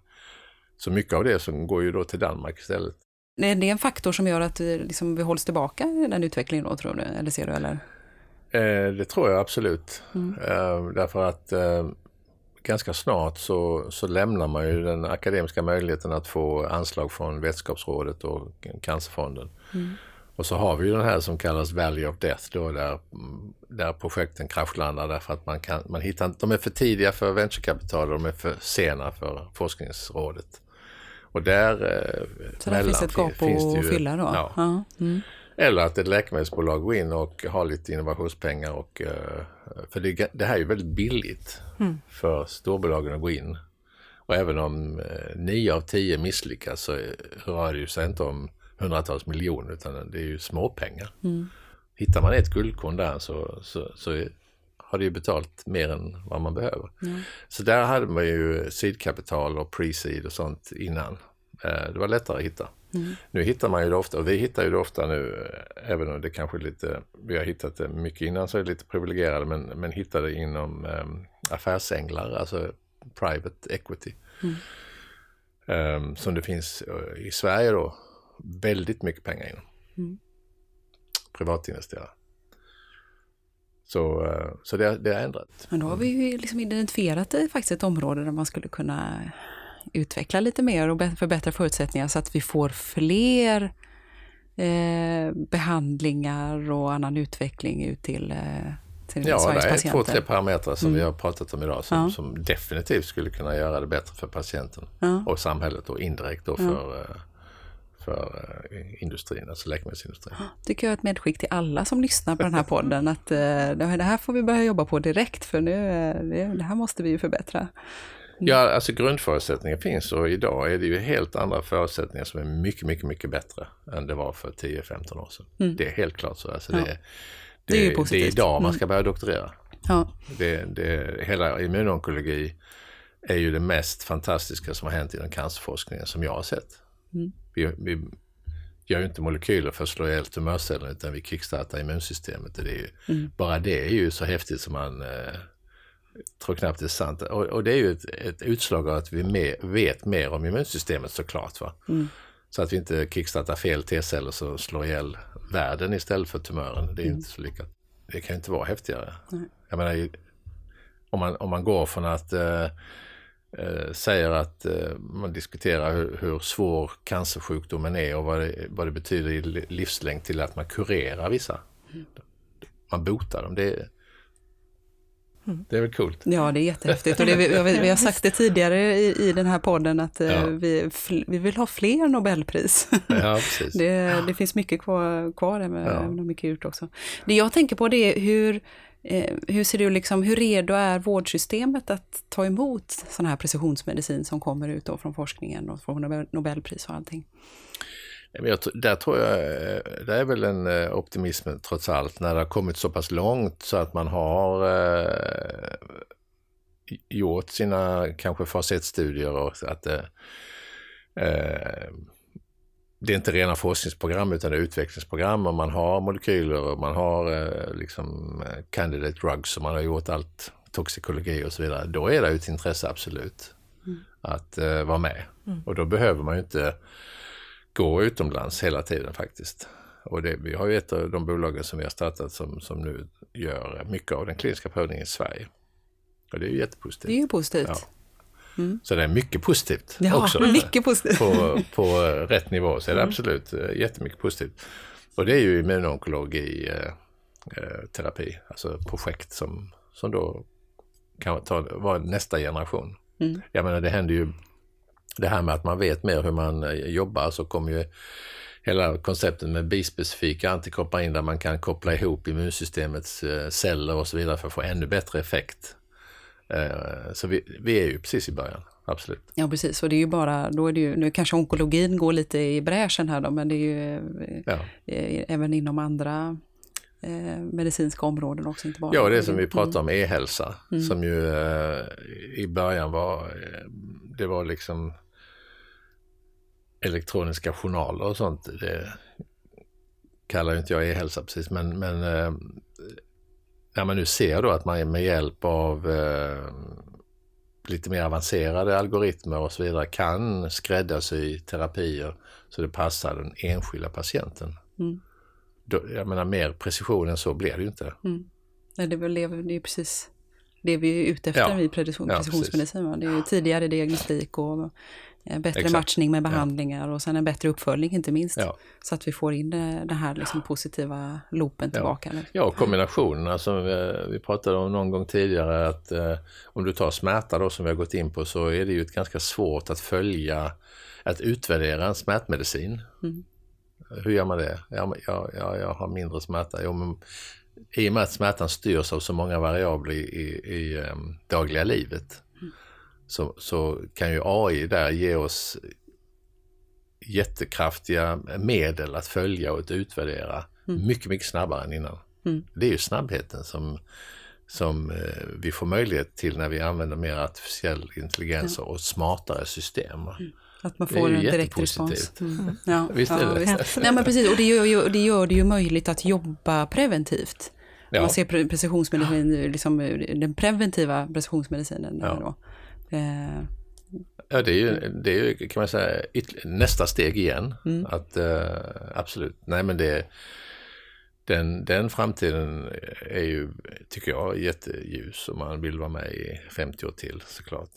så mycket av det som går ju då till Danmark istället. Är det en faktor som gör att liksom, vi hålls tillbaka i den utvecklingen då, tror du? Eller ser du? Eller? Eh, det tror jag absolut. Mm. Eh, därför att eh, ganska snart så, så lämnar man ju den akademiska möjligheten att få anslag från Vetenskapsrådet och Cancerfonden. Mm. Och så har vi ju den här som kallas Valley of Death då där, där projekten kraschlandar därför att man kan, man hittar, de är för tidiga för venturekapital och de är för sena för forskningsrådet. Och där, så där finns ett gap att fylla då? Ja. ja. Mm. Eller att ett läkemedelsbolag går in och har lite innovationspengar. Och, eh, för det, det här är ju väldigt billigt mm. för storbolagen att gå in. Och även om eh, nio av tio misslyckas så rör det ju sig inte om hundratals miljoner utan det är ju småpengar. Mm. Hittar man ett guldkorn där så, så, så har det ju betalt mer än vad man behöver. Mm. Så där hade man ju seedkapital och pre-seed och sånt innan. Eh, det var lättare att hitta. Mm. Nu hittar man ju det ofta, och vi hittar ju det ofta nu, eh, även om det kanske är lite, vi har hittat det mycket innan så är det lite privilegierade, men, men hittar det inom um, affärsänglar, alltså private equity. Mm. Um, som det finns i Sverige då, väldigt mycket pengar inom. Mm. Privatinvesterare. Så, eh, så det, det har ändrat. Men då har vi ju liksom identifierat faktiskt ett område där man skulle kunna utveckla lite mer och förbättra förutsättningar så att vi får fler eh, behandlingar och annan utveckling ut till, eh, till ja, Sveriges patienter. Ja, det är två, tre parametrar som mm. vi har pratat om idag som, ja. som, definitivt skulle kunna göra det bättre för patienten ja. och samhället och indirekt då för, ja. för uh, industrin, alltså läkemedelsindustrin. tycker jag är ett medskick till alla som lyssnar på den här podden att det här får vi börja jobba på direkt för nu, det här måste vi ju förbättra. Mm. Ja, alltså grundförutsättningar finns och idag är det ju helt andra förutsättningar som är mycket, mycket, mycket bättre än det var för 10-15 år sedan. Mm. Det är helt klart så. Alltså ja. det, det, det, är ju det är idag man mm. ska börja doktorera. Ja. Det, det, hela immunonkologi är ju det mest fantastiska som har hänt inom cancerforskningen som jag har sett. Mm. Vi, vi gör ju inte molekyler för att slå ihjäl tumörceller utan vi kickstartar immunsystemet. Och det är ju, mm. Bara det är ju så häftigt som man eh, tror knappt det är sant. Och, och det är ju ett, ett, utslag av att vi mer, vet mer om immunsystemet såklart. Va? Mm. Så att vi inte kickstartar fel T-celler som slår ihjäl världen istället för tumören. Det är mm. inte så lyckat. Det kan inte vara häftigare. Mm. Jag menar, om man, om man går från att eh, eh, säger att eh, man diskuterar hur, hur, svår cancersjukdomen är och vad det, vad det betyder i livslängd till att man kurerar vissa. Mm. Man botar dem. Det, Mm. Det är väl coolt? Ja, det är jättehäftigt. Och det, vi, vi, har sagt det tidigare i, i den här podden att eh, ja. vi, vi vill ha fler Nobelpris. Ja, det, det, finns mycket kvar, kvar där med, ja. med mycket gjort också. Det jag tänker på det är hur, eh, hur ser du liksom, hur redo är vårdsystemet att ta emot sån här precisionsmedicin som kommer ut från forskningen och från Nobelpris och allting? Jag, där tror jag, eh, det är väl en eh, optimism trots allt, när det har kommit så pass långt så att man har eh, gjort sina kanske fas 1-studier och att eh, eh, det är inte rena forskningsprogram utan det är utvecklingsprogram och man har molekyler och man har eh, liksom candidate drugs och man har gjort allt toxikologi och så vidare. Då är det ett intresse absolut mm. att vara med. Mm. Och då behöver man ju inte gå utomlands hela tiden faktiskt. Och det, vi har ju ett av de bolagen som vi har startat som, som nu gör mycket av den kliniska prövningen i Sverige. Och det är ju jättepositivt. Det är ju positivt. Ja. Mm. Så det är mycket positivt ja, också. Mycket positivt. På, på rätt nivå så är det mm. absolut eh, jättemycket positivt. Och det är ju immunonkologi eh, eh, terapi, alltså projekt som, som då kan ta, vara nästa generation. Mm. Jag menar det händer ju det här med att man vet mer hur man eh, jobbar så kommer ju hela konceptet med bispecifika antikroppar in där man kan koppla ihop immunsystemets eh, celler och så vidare för att få ännu bättre effekt. Eh, så vi, vi är ju precis i början, absolut. Ja precis, och det är ju bara, då är det ju, nu kanske onkologin går lite i bräschen här då, men det är ju ja. även inom andra medicinska områden också. Inte bara ja, det som vi pratade om, e-hälsa, mm. som ju i början var, det var liksom elektroniska journaler och sånt, det kallar inte jag e-hälsa precis, men, men eh, när man nu ser då att man med hjälp av eh, lite mer avancerade algoritmer och så vidare kan skräddarsy terapier så det passar den enskilda patienten. Mm. Då, jag menar mer precision än så blir det ju inte. Mm. Nej, det är det, är precis det vi är ute efter ja. vid precisionsmedicin. Ja, det är tidigare diagnostik och Eh, bättre Exakt. matchning med behandlingar ja. och sen en bättre uppföljning inte minst. Ja. Så att vi får in den här liksom positiva loopen tillbaka. Ja, ja kombinationen. Alltså, vi pratade om någon gång tidigare att eh, om du tar smärta då som vi har gått in på så är det ju ganska svårt att följa, att utvärdera en smärtmedicin. Mm. Hur gör man det? Ja, ja, ja, jag har mindre smärta. Jo, men, I och med att smärtan styrs av så många variabler i, i, i um, dagliga livet så, så kan ju AI där ge oss jättekraftiga medel att följa och att utvärdera mm. mycket, mycket snabbare än innan. Mm. Det är ju snabbheten som, som eh, vi får möjlighet till när vi använder mer artificiell intelligens mm. och smartare system. Mm. Att man får en direkt respons. Mm. Ja, visst är det? Ja, Nej, men precis, och det gör, ju, det gör det ju möjligt att jobba preventivt. Ja. Man ser precisionsmedicin, liksom, den preventiva precisionsmedicinen. Ja. Då. Eh, ja, det är ju, det är ju kan man säga nästa steg igen. Mm. Att uh, absolut, nej men det den, den framtiden är ju, tycker jag, jätteljus om man vill vara med i 50 år till såklart.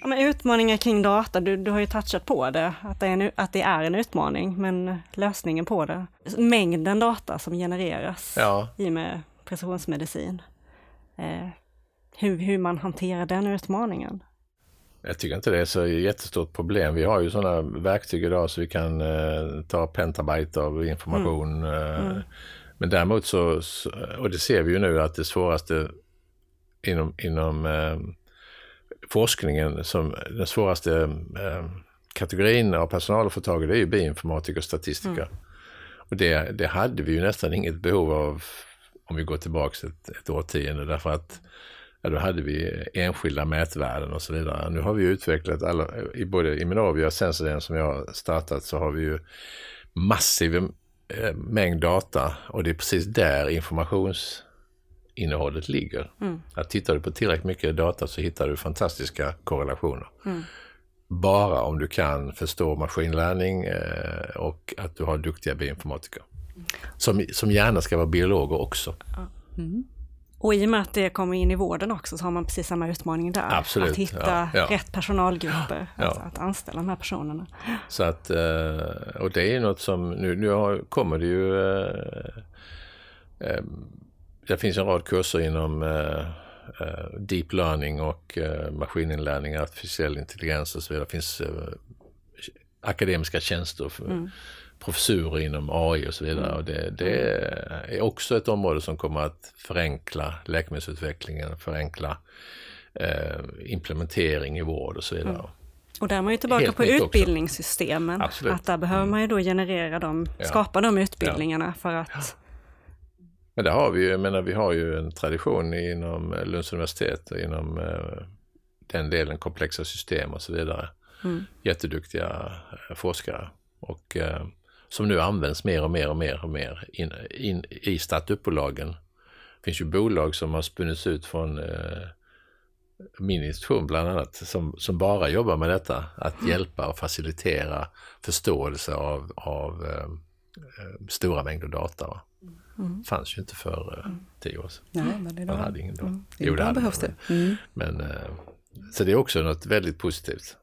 Ja, men utmaningar kring data, du, du har ju touchat på det, att det, är en, att det är en utmaning, men lösningen på det, mängden data som genereras ja. i och med precisionsmedicin. Eh, hur, hur man hanterar den utmaningen. Jag tycker inte det är så jättestort problem. Vi har ju sådana verktyg idag så vi kan eh, ta pentabyte av information. Mm. Eh, mm. Men däremot så, och det ser vi ju nu att det svåraste inom, inom eh, forskningen, som den svåraste eh, kategorin av personal att få tag i, det är ju bioinformatiker och statistiker. Mm. Och det, det hade vi ju nästan inget behov av om vi går tillbaka ett, ett årtionde därför att ja, då hade vi enskilda mätvärden och så vidare. Nu har vi utvecklat alla, i både Immunovia och Sensoden som jag har startat så har vi ju massiv eh, mängd data och det är precis där informationsinnehållet ligger. Mm. Att tittar du på tillräckligt mycket data så hittar du fantastiska korrelationer. Mm. Bara om du kan förstå maskinlärning eh, och att du har duktiga bioinformatiker. Som, som gärna ska vara biologer också. Mm. Och i och med att det kommer in i vården också så har man precis samma utmaning där. Absolut. Att hitta ja, ja. rätt personalgrupper, ja. Alltså att anställa de här personerna. Så att, eh, och det är något som, nu, nu har, kommer det ju, eh, eh, det finns en rad kurser inom deep learning och maskininlärning, artificiell intelligens och så vidare. Det finns akademiska tjänster för, mm professurer inom AI och så vidare. Mm. Och det, det, är också ett område som kommer att förenkla läkemedelsutvecklingen, förenkla eh, implementering i vård och så vidare. Mm. Och där är man ju tillbaka Helt på utbildningssystemen. Att där behöver man ju då generera dem, ja. skapa de utbildningarna ja. för att men där har vi ju, jag menar vi har ju en tradition inom Lunds universitet, inom eh, den delen komplexa system och så vidare. Mm. Jätteduktiga eh, forskare. Och eh, som nu används mer och mer och mer och mer in, in, i startupbolagen. Det finns ju bolag som har spunnits ut från eh, min institution bland annat, som, som bara jobbar med detta, att hjälpa och facilitera förståelse av, av eh, eh stora mängder data. Mm. fanns ju inte för eh, mm. tio år sedan. Nej, men idag, Man hade ingen då. Mm. Jo, det behövs det. Mm. Men, eh, så det är också något väldigt positivt.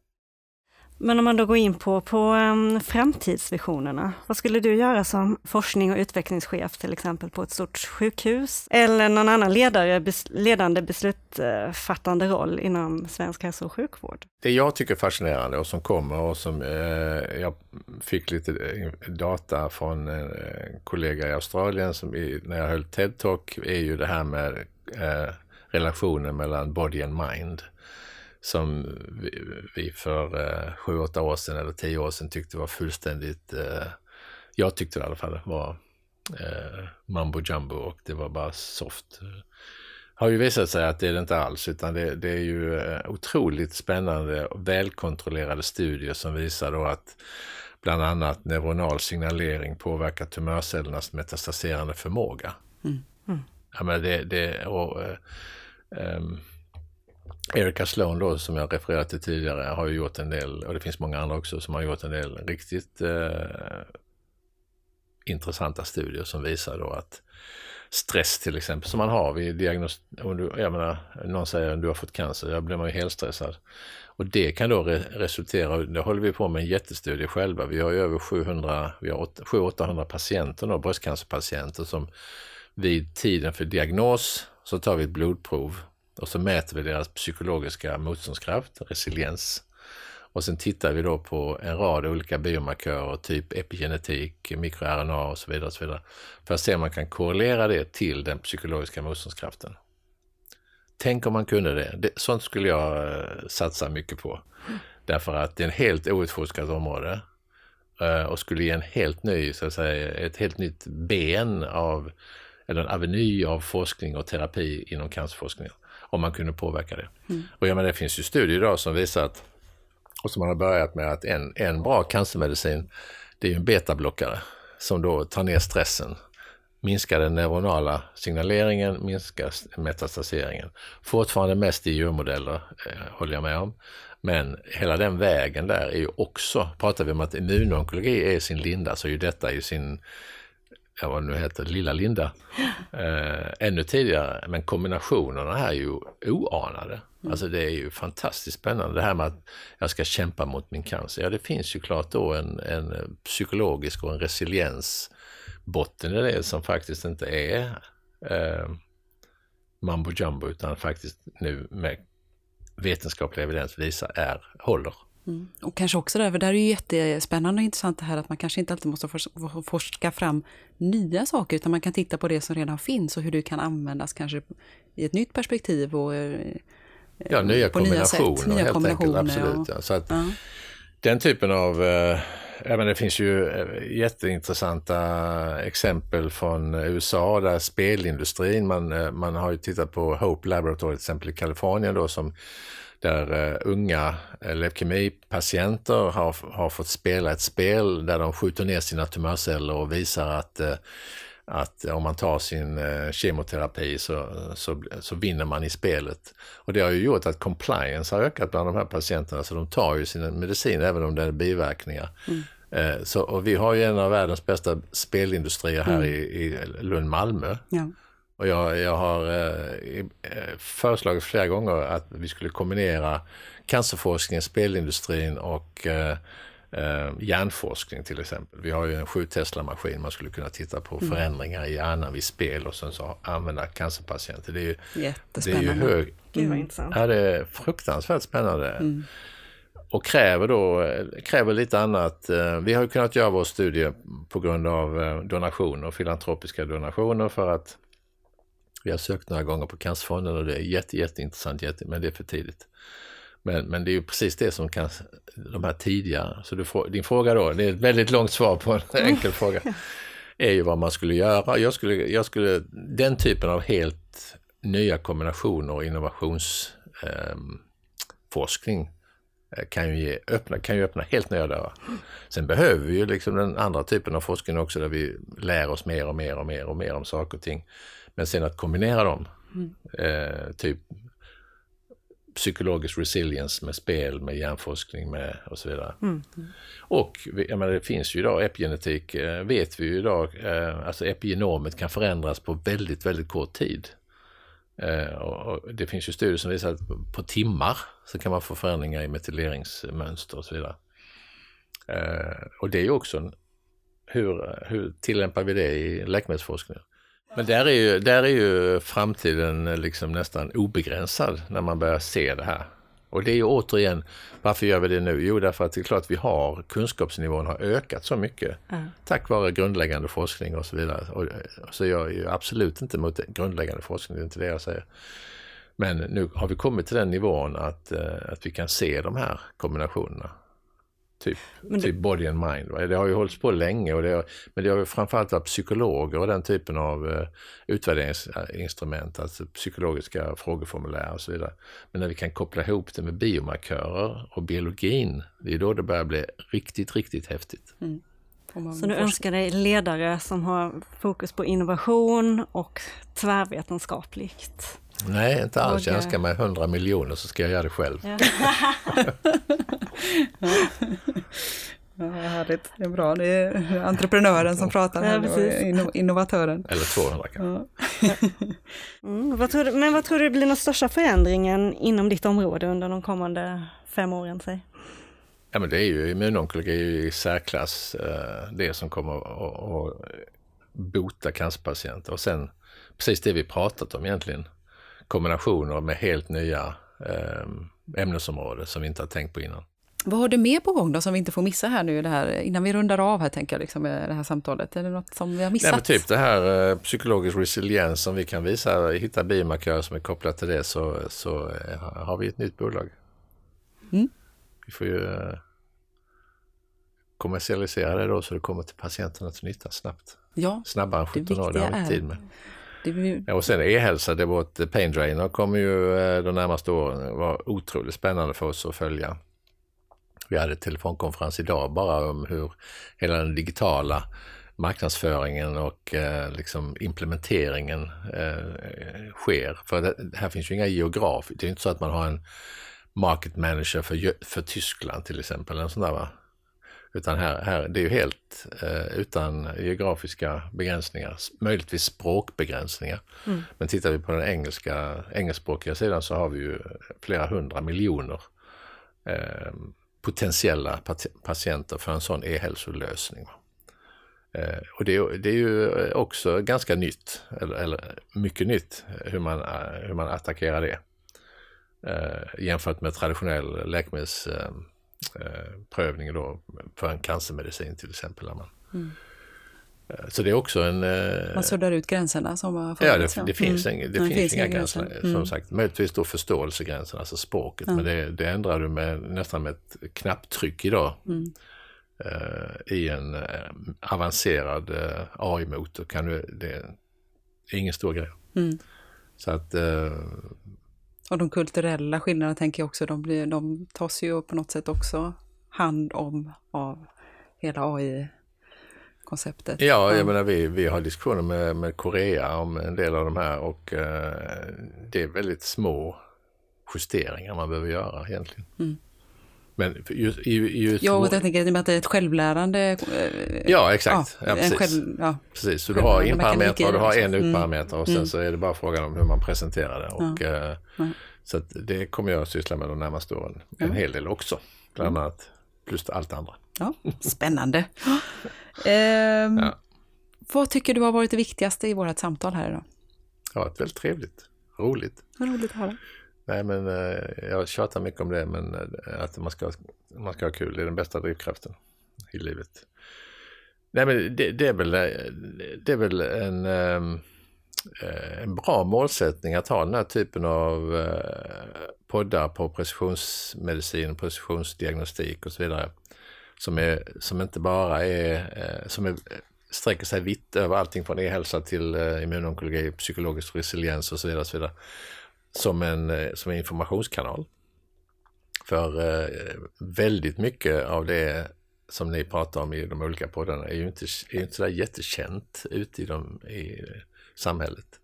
Men om man då går in på, på um, framtidsvisionerna, vad skulle du göra som forskning och utvecklingschef till exempel på ett stort sjukhus? Eller någon annan ledare, bes, ledande beslutsfattande roll inom svensk hälso och sjukvård? Det jag tycker är fascinerande och som kommer och som eh, jag fick lite eh, data från eh, en kollega i Australien som i, när jag höll TED-talk är ju det här med eh, relationen mellan body and mind som vi för eh, sju, åtta år sedan eller tio år sedan tyckte var fullständigt, eh, jag tyckte det i alla fall, var eh, mambo jumbo och det var bara soft. Har ju visat sig att det är det inte alls, utan det, det är ju eh, otroligt spännande och välkontrollerade studier som visar då att bland annat neuronal signalering påverkar tumörcellernas metastaserande förmåga. Mm. Mm. Ja, men det, det, och, um, Erika Sloan då, som jag refererade till tidigare, har ju gjort en del, och det finns många andra också, som har gjort en del riktigt eh, intressanta studier som visar då att stress till exempel, som man har vid diagnos... Om du, jag menar, någon säger att du har fått cancer, då blir man ju helt stressad. Och det kan då re resultera, det håller vi på med en jättestudie själva, vi har ju över 700, vi har 700-800 patienter, då, bröstcancerpatienter som vid tiden för diagnos så tar vi ett blodprov och så mäter vi deras psykologiska motståndskraft, resiliens. Och sen tittar vi då på en rad olika biomarkörer, typ epigenetik, mikroRNA och så vidare, och så vidare. För att se om man kan korrelera det till den psykologiska motståndskraften. Tänk om man kunde det. det sånt skulle jag eh, satsa mycket på. Därför att det är en helt outforskat område eh, och skulle ge en helt ny, så att säga, ett helt nytt ben av, eller en aveny av forskning och terapi inom cancerforskningen om man kunde påverka det. Mm. Och jag menar, det finns ju studier idag som visar att, och som man har börjat med, att en, en bra cancermedicin, det är ju en betablockare som då tar ner stressen, minskar den neuronala signaleringen, minskar metastaseringen. Fortfarande mest i djurmodeller, eh, håller jag med om. Men hela den vägen där är ju också, pratar vi om att immunonkologi är sin linda, så är ju detta i sin ja, vad nu heter, Lilla Linda, eh, ännu tidigare. Men kombinationerna här är ju oanade. Mm. Alltså det är ju fantastiskt spännande det här med att jag ska kämpa mot min cancer. Ja, det finns ju klart då en, en psykologisk och en resiliensbotten i det som faktiskt inte är eh, mambo jumbo utan faktiskt nu med vetenskaplig evidens visar är, håller. Mm. Och kanske också där, för det är ju jättespännande och intressant det här att man kanske inte alltid måste forska fram nya saker, utan man kan titta på det som redan finns och hur det kan användas kanske i ett nytt perspektiv och eh, Ja, nya kombinationer nya helt kombinationer enkelt, absolut. Och, Så att, ja. Den typen av, eh, även det finns ju eh, jätteintressanta exempel från USA där spelindustrin, man, eh, man har ju tittat på Hope Laboratory till exempel i Kalifornien då som där uh, unga uh, leukemipatienter har, har fått spela ett spel där de skjuter ner sina tumörceller och visar att uh, att om man tar sin eh, kemoterapi så, så, så vinner man i spelet. Och det har ju gjort att compliance har ökat bland de här patienterna, så de tar ju sin medicin även om det är biverkningar. Mm. Eh, så, och vi har ju en av världens bästa spelindustrier här mm. i, i Lund-Malmö. Ja. Och jag, jag har eh, eh, föreslagit flera gånger att vi skulle kombinera cancerforskningen, spelindustrin och eh, eh, hjärnforskning till exempel. Vi har ju en 7 Tesla-maskin, man skulle kunna titta på mm. förändringar i hjärnan vid spel och sen så använda cancerpatienter. Det är ju, det är ju hög... Mm. Ja, det är fruktansvärt spännande. Mm. Och kräver då kräver lite annat. Eh, vi har ju kunnat göra vår studie på grund av eh, donationer, filantropiska donationer för att vi har sökt några gånger på Cancerfonden och det är jätte, jätteintressant, jätte, men det är för tidigt. Men, men det är ju precis det som kan, de här tidiga, så du får, din fråga då, det är ett väldigt långt svar på en enkel fråga, är ju vad man skulle göra. Jag skulle, jag skulle, den typen av helt nya kombinationer och innovationsforskning ehm, eh, kan ju, ge, öppna, kan ju öppna helt nya dörrar. Sen behöver vi ju liksom den andra typen av forskning också där vi lär oss mer och mer och mer och mer om saker och ting. Men sen att kombinera dem, mm. eh, typ psykologisk resilience med spel, med hjärnforskning med och så vidare. Mm. Och jag menar, det finns ju idag epigenetik, eh, vet vi ju idag, eh, alltså epigenomet kan förändras på väldigt, väldigt kort tid. Eh, och det finns ju studier som visar att på timmar så kan man få förändringar i metyleringsmönster och så vidare. Och det är ju också hur, hur tillämpar vi det i läkemedelsforskningen? Men där är ju, där är ju framtiden liksom nästan obegränsad när man börjar se det här. Och det är ju återigen, varför gör vi det nu? Jo, därför att det är klart att vi har, kunskapsnivån har ökat så mycket. Mm. Tack vare grundläggande forskning och så vidare. Och, så jag är ju absolut inte emot grundläggande forskning, det är inte det jag säger. Men nu har vi kommit till den nivån att, eh, att vi kan se de här kombinationerna. Typ, det... typ body and mind. Va? Det har ju hållits på länge, och det har, men det har ju framförallt varit psykologer och den typen av uh, utvärderingsinstrument, alltså psykologiska frågeformulär och så vidare. Men när vi kan koppla ihop det med biomarkörer och biologin, det är då det börjar bli riktigt, riktigt häftigt. Mm. Så du önskar dig ledare som har fokus på innovation och tvärvetenskapligt? Nej, inte alls. Jag önskar mig 100 miljoner så ska jag göra det själv. Ja. Ja, härligt, det är bra. Det är entreprenören som pratar här, ja, innovatören. Eller 200 kanske. Ja. Mm, vad tror du, men vad tror du blir den största förändringen inom ditt område under de kommande fem åren? Säg? Ja, men det är ju immunonkologi är ju i särklass eh, det som kommer att bota cancerpatienter. Och sen precis det vi pratat om egentligen kombinationer med helt nya eh, ämnesområden som vi inte har tänkt på innan. Vad har du mer på gång då som vi inte får missa här nu det här, innan vi rundar av här tänker jag, liksom, det här samtalet? Är det något som vi har missat? Nej, typ det här eh, psykologisk resiliens som vi kan visa, hitta biomarkörer som är kopplat till det så, så eh, har vi ett nytt bolag. Mm. Vi får ju eh, kommersialisera det då så det kommer till patienterna till nytta snabbt. Ja, Snabbare än 17 år, det har vi tid med. Det... Ja, och sen e-hälsa, det vårt pain drainer kommer ju eh, de närmaste åren vara otroligt spännande för oss att följa. Vi hade telefonkonferens idag bara om hur hela den digitala marknadsföringen och eh, liksom implementeringen eh, sker. För det, här finns ju inga geografer. Det är inte så att man har en market manager för, för Tyskland till exempel. En sån där, va? Utan här, här det är ju helt eh, utan geografiska begränsningar, möjligtvis språkbegränsningar. Mm. Men tittar vi på den engelska, engelskspråkiga sidan så har vi ju flera hundra miljoner eh, potentiella patienter för en sån e-hälsolösning. Eh, och det, det, är ju också ganska nytt, eller, eller mycket nytt, hur man, hur man attackerar det. Eh, jämfört med traditionell läkemedelsprövning eh, då för en cancermedicin till exempel. Man, mm. Eh, så det är också en... Eh, man suddar ut gränserna som har funnits. Ja, det, det finns, mm. inga, det finns, finns inga gränser. gränser. Som mm. sagt, möjligtvis då förståelsegränsen, alltså språket. Mm. Men det, det ändrar du med, nästan med ett knapptryck idag. Mm. Uh, I en uh, avancerad uh, AI-motor kan du, det är ingen stor grej. Mm. Så att och de kulturella skillnaderna tänker jag också, de, blir, de tas ju på något sätt också hand om av hela AI-konceptet. Ja, jag menar vi, vi har diskussioner med, med Korea om en del av de här och eh, det är väldigt små justeringar man behöver göra egentligen. Mm. Men just, ja, och jag tänker att det är ett självlärande... Eh, ja, exakt. Ja, ja, precis. Själv, ja. precis. Så du har inparametrar och du har en utparameter och sen mm. så är det bara frågan om hur man presenterar det. Och. Eh, så det kommer jag att syssla med de närmaste åren. En mm. hel del också, bland mm. annat. Plus allt andra. Ja, spännande. ehm. Vad tycker du har varit det viktigaste i vårt samtal här idag? Ja, ett väldigt trevligt, roligt. Roligt att höra. Nej, men eh, jag tjatar mycket om det, men eh, att man ska, man ska ha kul, det är den bästa drivkraften i livet. Nej, men det, det är, väl, eh, det är väl en, ehm, en bra målsättning att ha den här typen av poddar på precisionsmedicin, precisionsdiagnostik och så vidare. Som, är, som inte bara är, som är, sträcker sig vitt över allting från e-hälsa till immunonkologi, psykologisk resiliens och så vidare. Och så vidare som en, eh, som en informationskanal. För eh, väldigt mycket av det som ni pratar om i de olika poddarna är ju inte, är inte sådär jättekänt ute i, de, i samhället.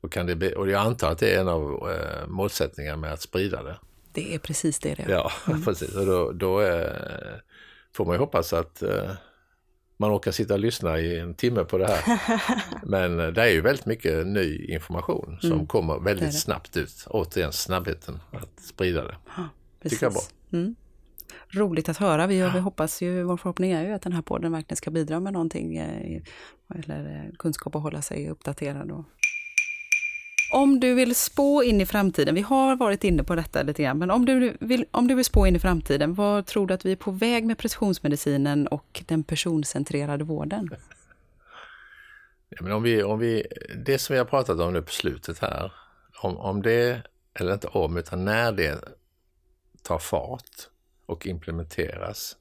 Och, kan det be, och jag antar att det är en av eh, målsättningarna med att sprida det. Det är precis det det är. Ja, mm. precis. Och då, då eh, får man ju hoppas att eh, man orkar sitta och lyssna i en timme på det här. Men eh, det är ju väldigt mycket ny information som mm. kommer väldigt det det. snabbt ut. Återigen snabbheten att sprida det. Ja, tycker jag bra. Mm. Roligt att höra. Vi, vi hoppas ju, vår förhoppning är ju att den här podden verkligen ska bidra med någonting, eh, eller eh, kunskap och hålla sig uppdaterad och om du vill spå in i framtiden, vi har varit inne på detta lite grann, men om du vill, om du vill spå in i framtiden, vad tror du att vi är på väg med precisionsmedicinen och den personcentrerade vården? Ja, men om vi, om vi, det som vi har pratat om nu på slutet här, om, om det, eller inte om, utan när det tar fart och implementeras,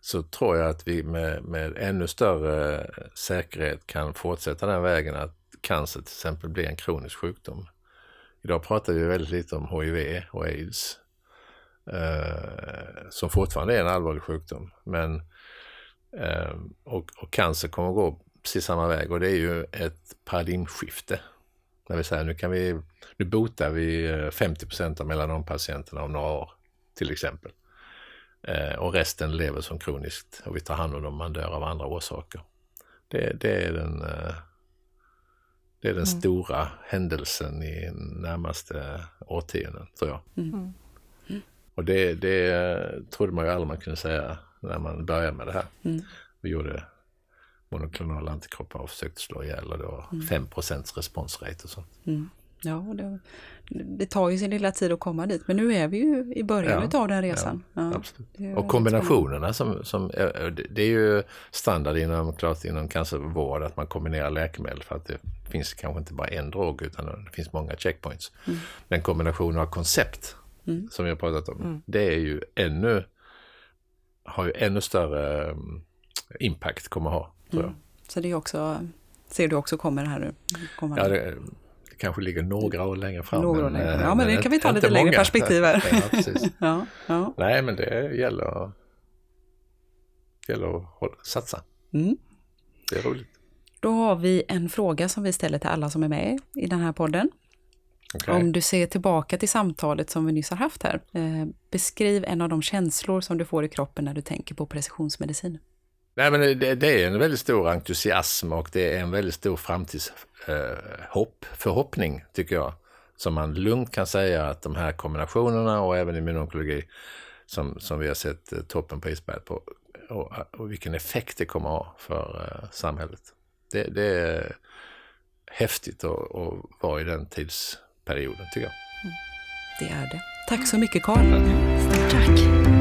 så tror jag att vi med, med ännu större säkerhet kan fortsätta den vägen att cancer till exempel blir en kronisk sjukdom. Idag pratar vi väldigt lite om HIV och aids, eh, som fortfarande är en allvarlig sjukdom. Men, eh, och, och, cancer kommer att gå precis samma väg och det är ju ett paradigmskifte. När vi säger nu kan vi, nu botar vi eh, 50 procent av melanompatienterna om några år till exempel. Eh, och resten lever som kroniskt och vi tar hand om dem, man dör av andra orsaker. Det, det är den eh, det är den mm. stora händelsen i närmaste årtionden, tror jag. Mm. mm. Mm. Och det, det trodde man ju aldrig man kunde säga när man började med det här. Mm. Vi gjorde monoklonala antikroppar och försökte slå ihjäl och det var mm. 5 responsrate och sånt. Mm. Ja, det, det, tar ju sin lilla tid att komma dit, men nu är vi ju i början ja, av den resan. Ja, ja, och kombinationerna som, som, det är ju standard inom, klart inom cancervård att man kombinerar läkemedel för att det finns kanske inte bara en drog utan det finns många checkpoints. Mm. Men kombinationen av koncept mm. som vi har pratat om, mm. det är ju ännu, har ju ännu större um, impact kommer ha. Mm. Så det är också, ser du också kommer här nu? Kommer ja, det, kanske ligger några år längre fram. Några men, längre. Ja, men, men det kan vi ta lite längre många. perspektiv här. ja, ja, ja. Nej, men det gäller, att, gäller att hålla, satsa. Mm. Det är roligt. Då har vi en fråga som vi ställer till alla som är med i den här podden. Okay. Om du ser tillbaka till samtalet som vi nyss har haft här, eh, beskriv en av de känslor som du får i kroppen när du tänker på precisionsmedicin. Nej, men det, det, är en väldigt stor entusiasm och det är en väldigt stor framtidshopp, eh, förhoppning tycker jag. Som man lugnt kan säga att de här kombinationerna och även immunonkologi som, som vi har sett eh, toppen på isberget på och, och, vilken effekt det kommer ha för eh, samhället. Det, det, är häftigt att, att vara i den tidsperioden tycker jag. Mm. Det är det. Tack så mycket Karl. Tack.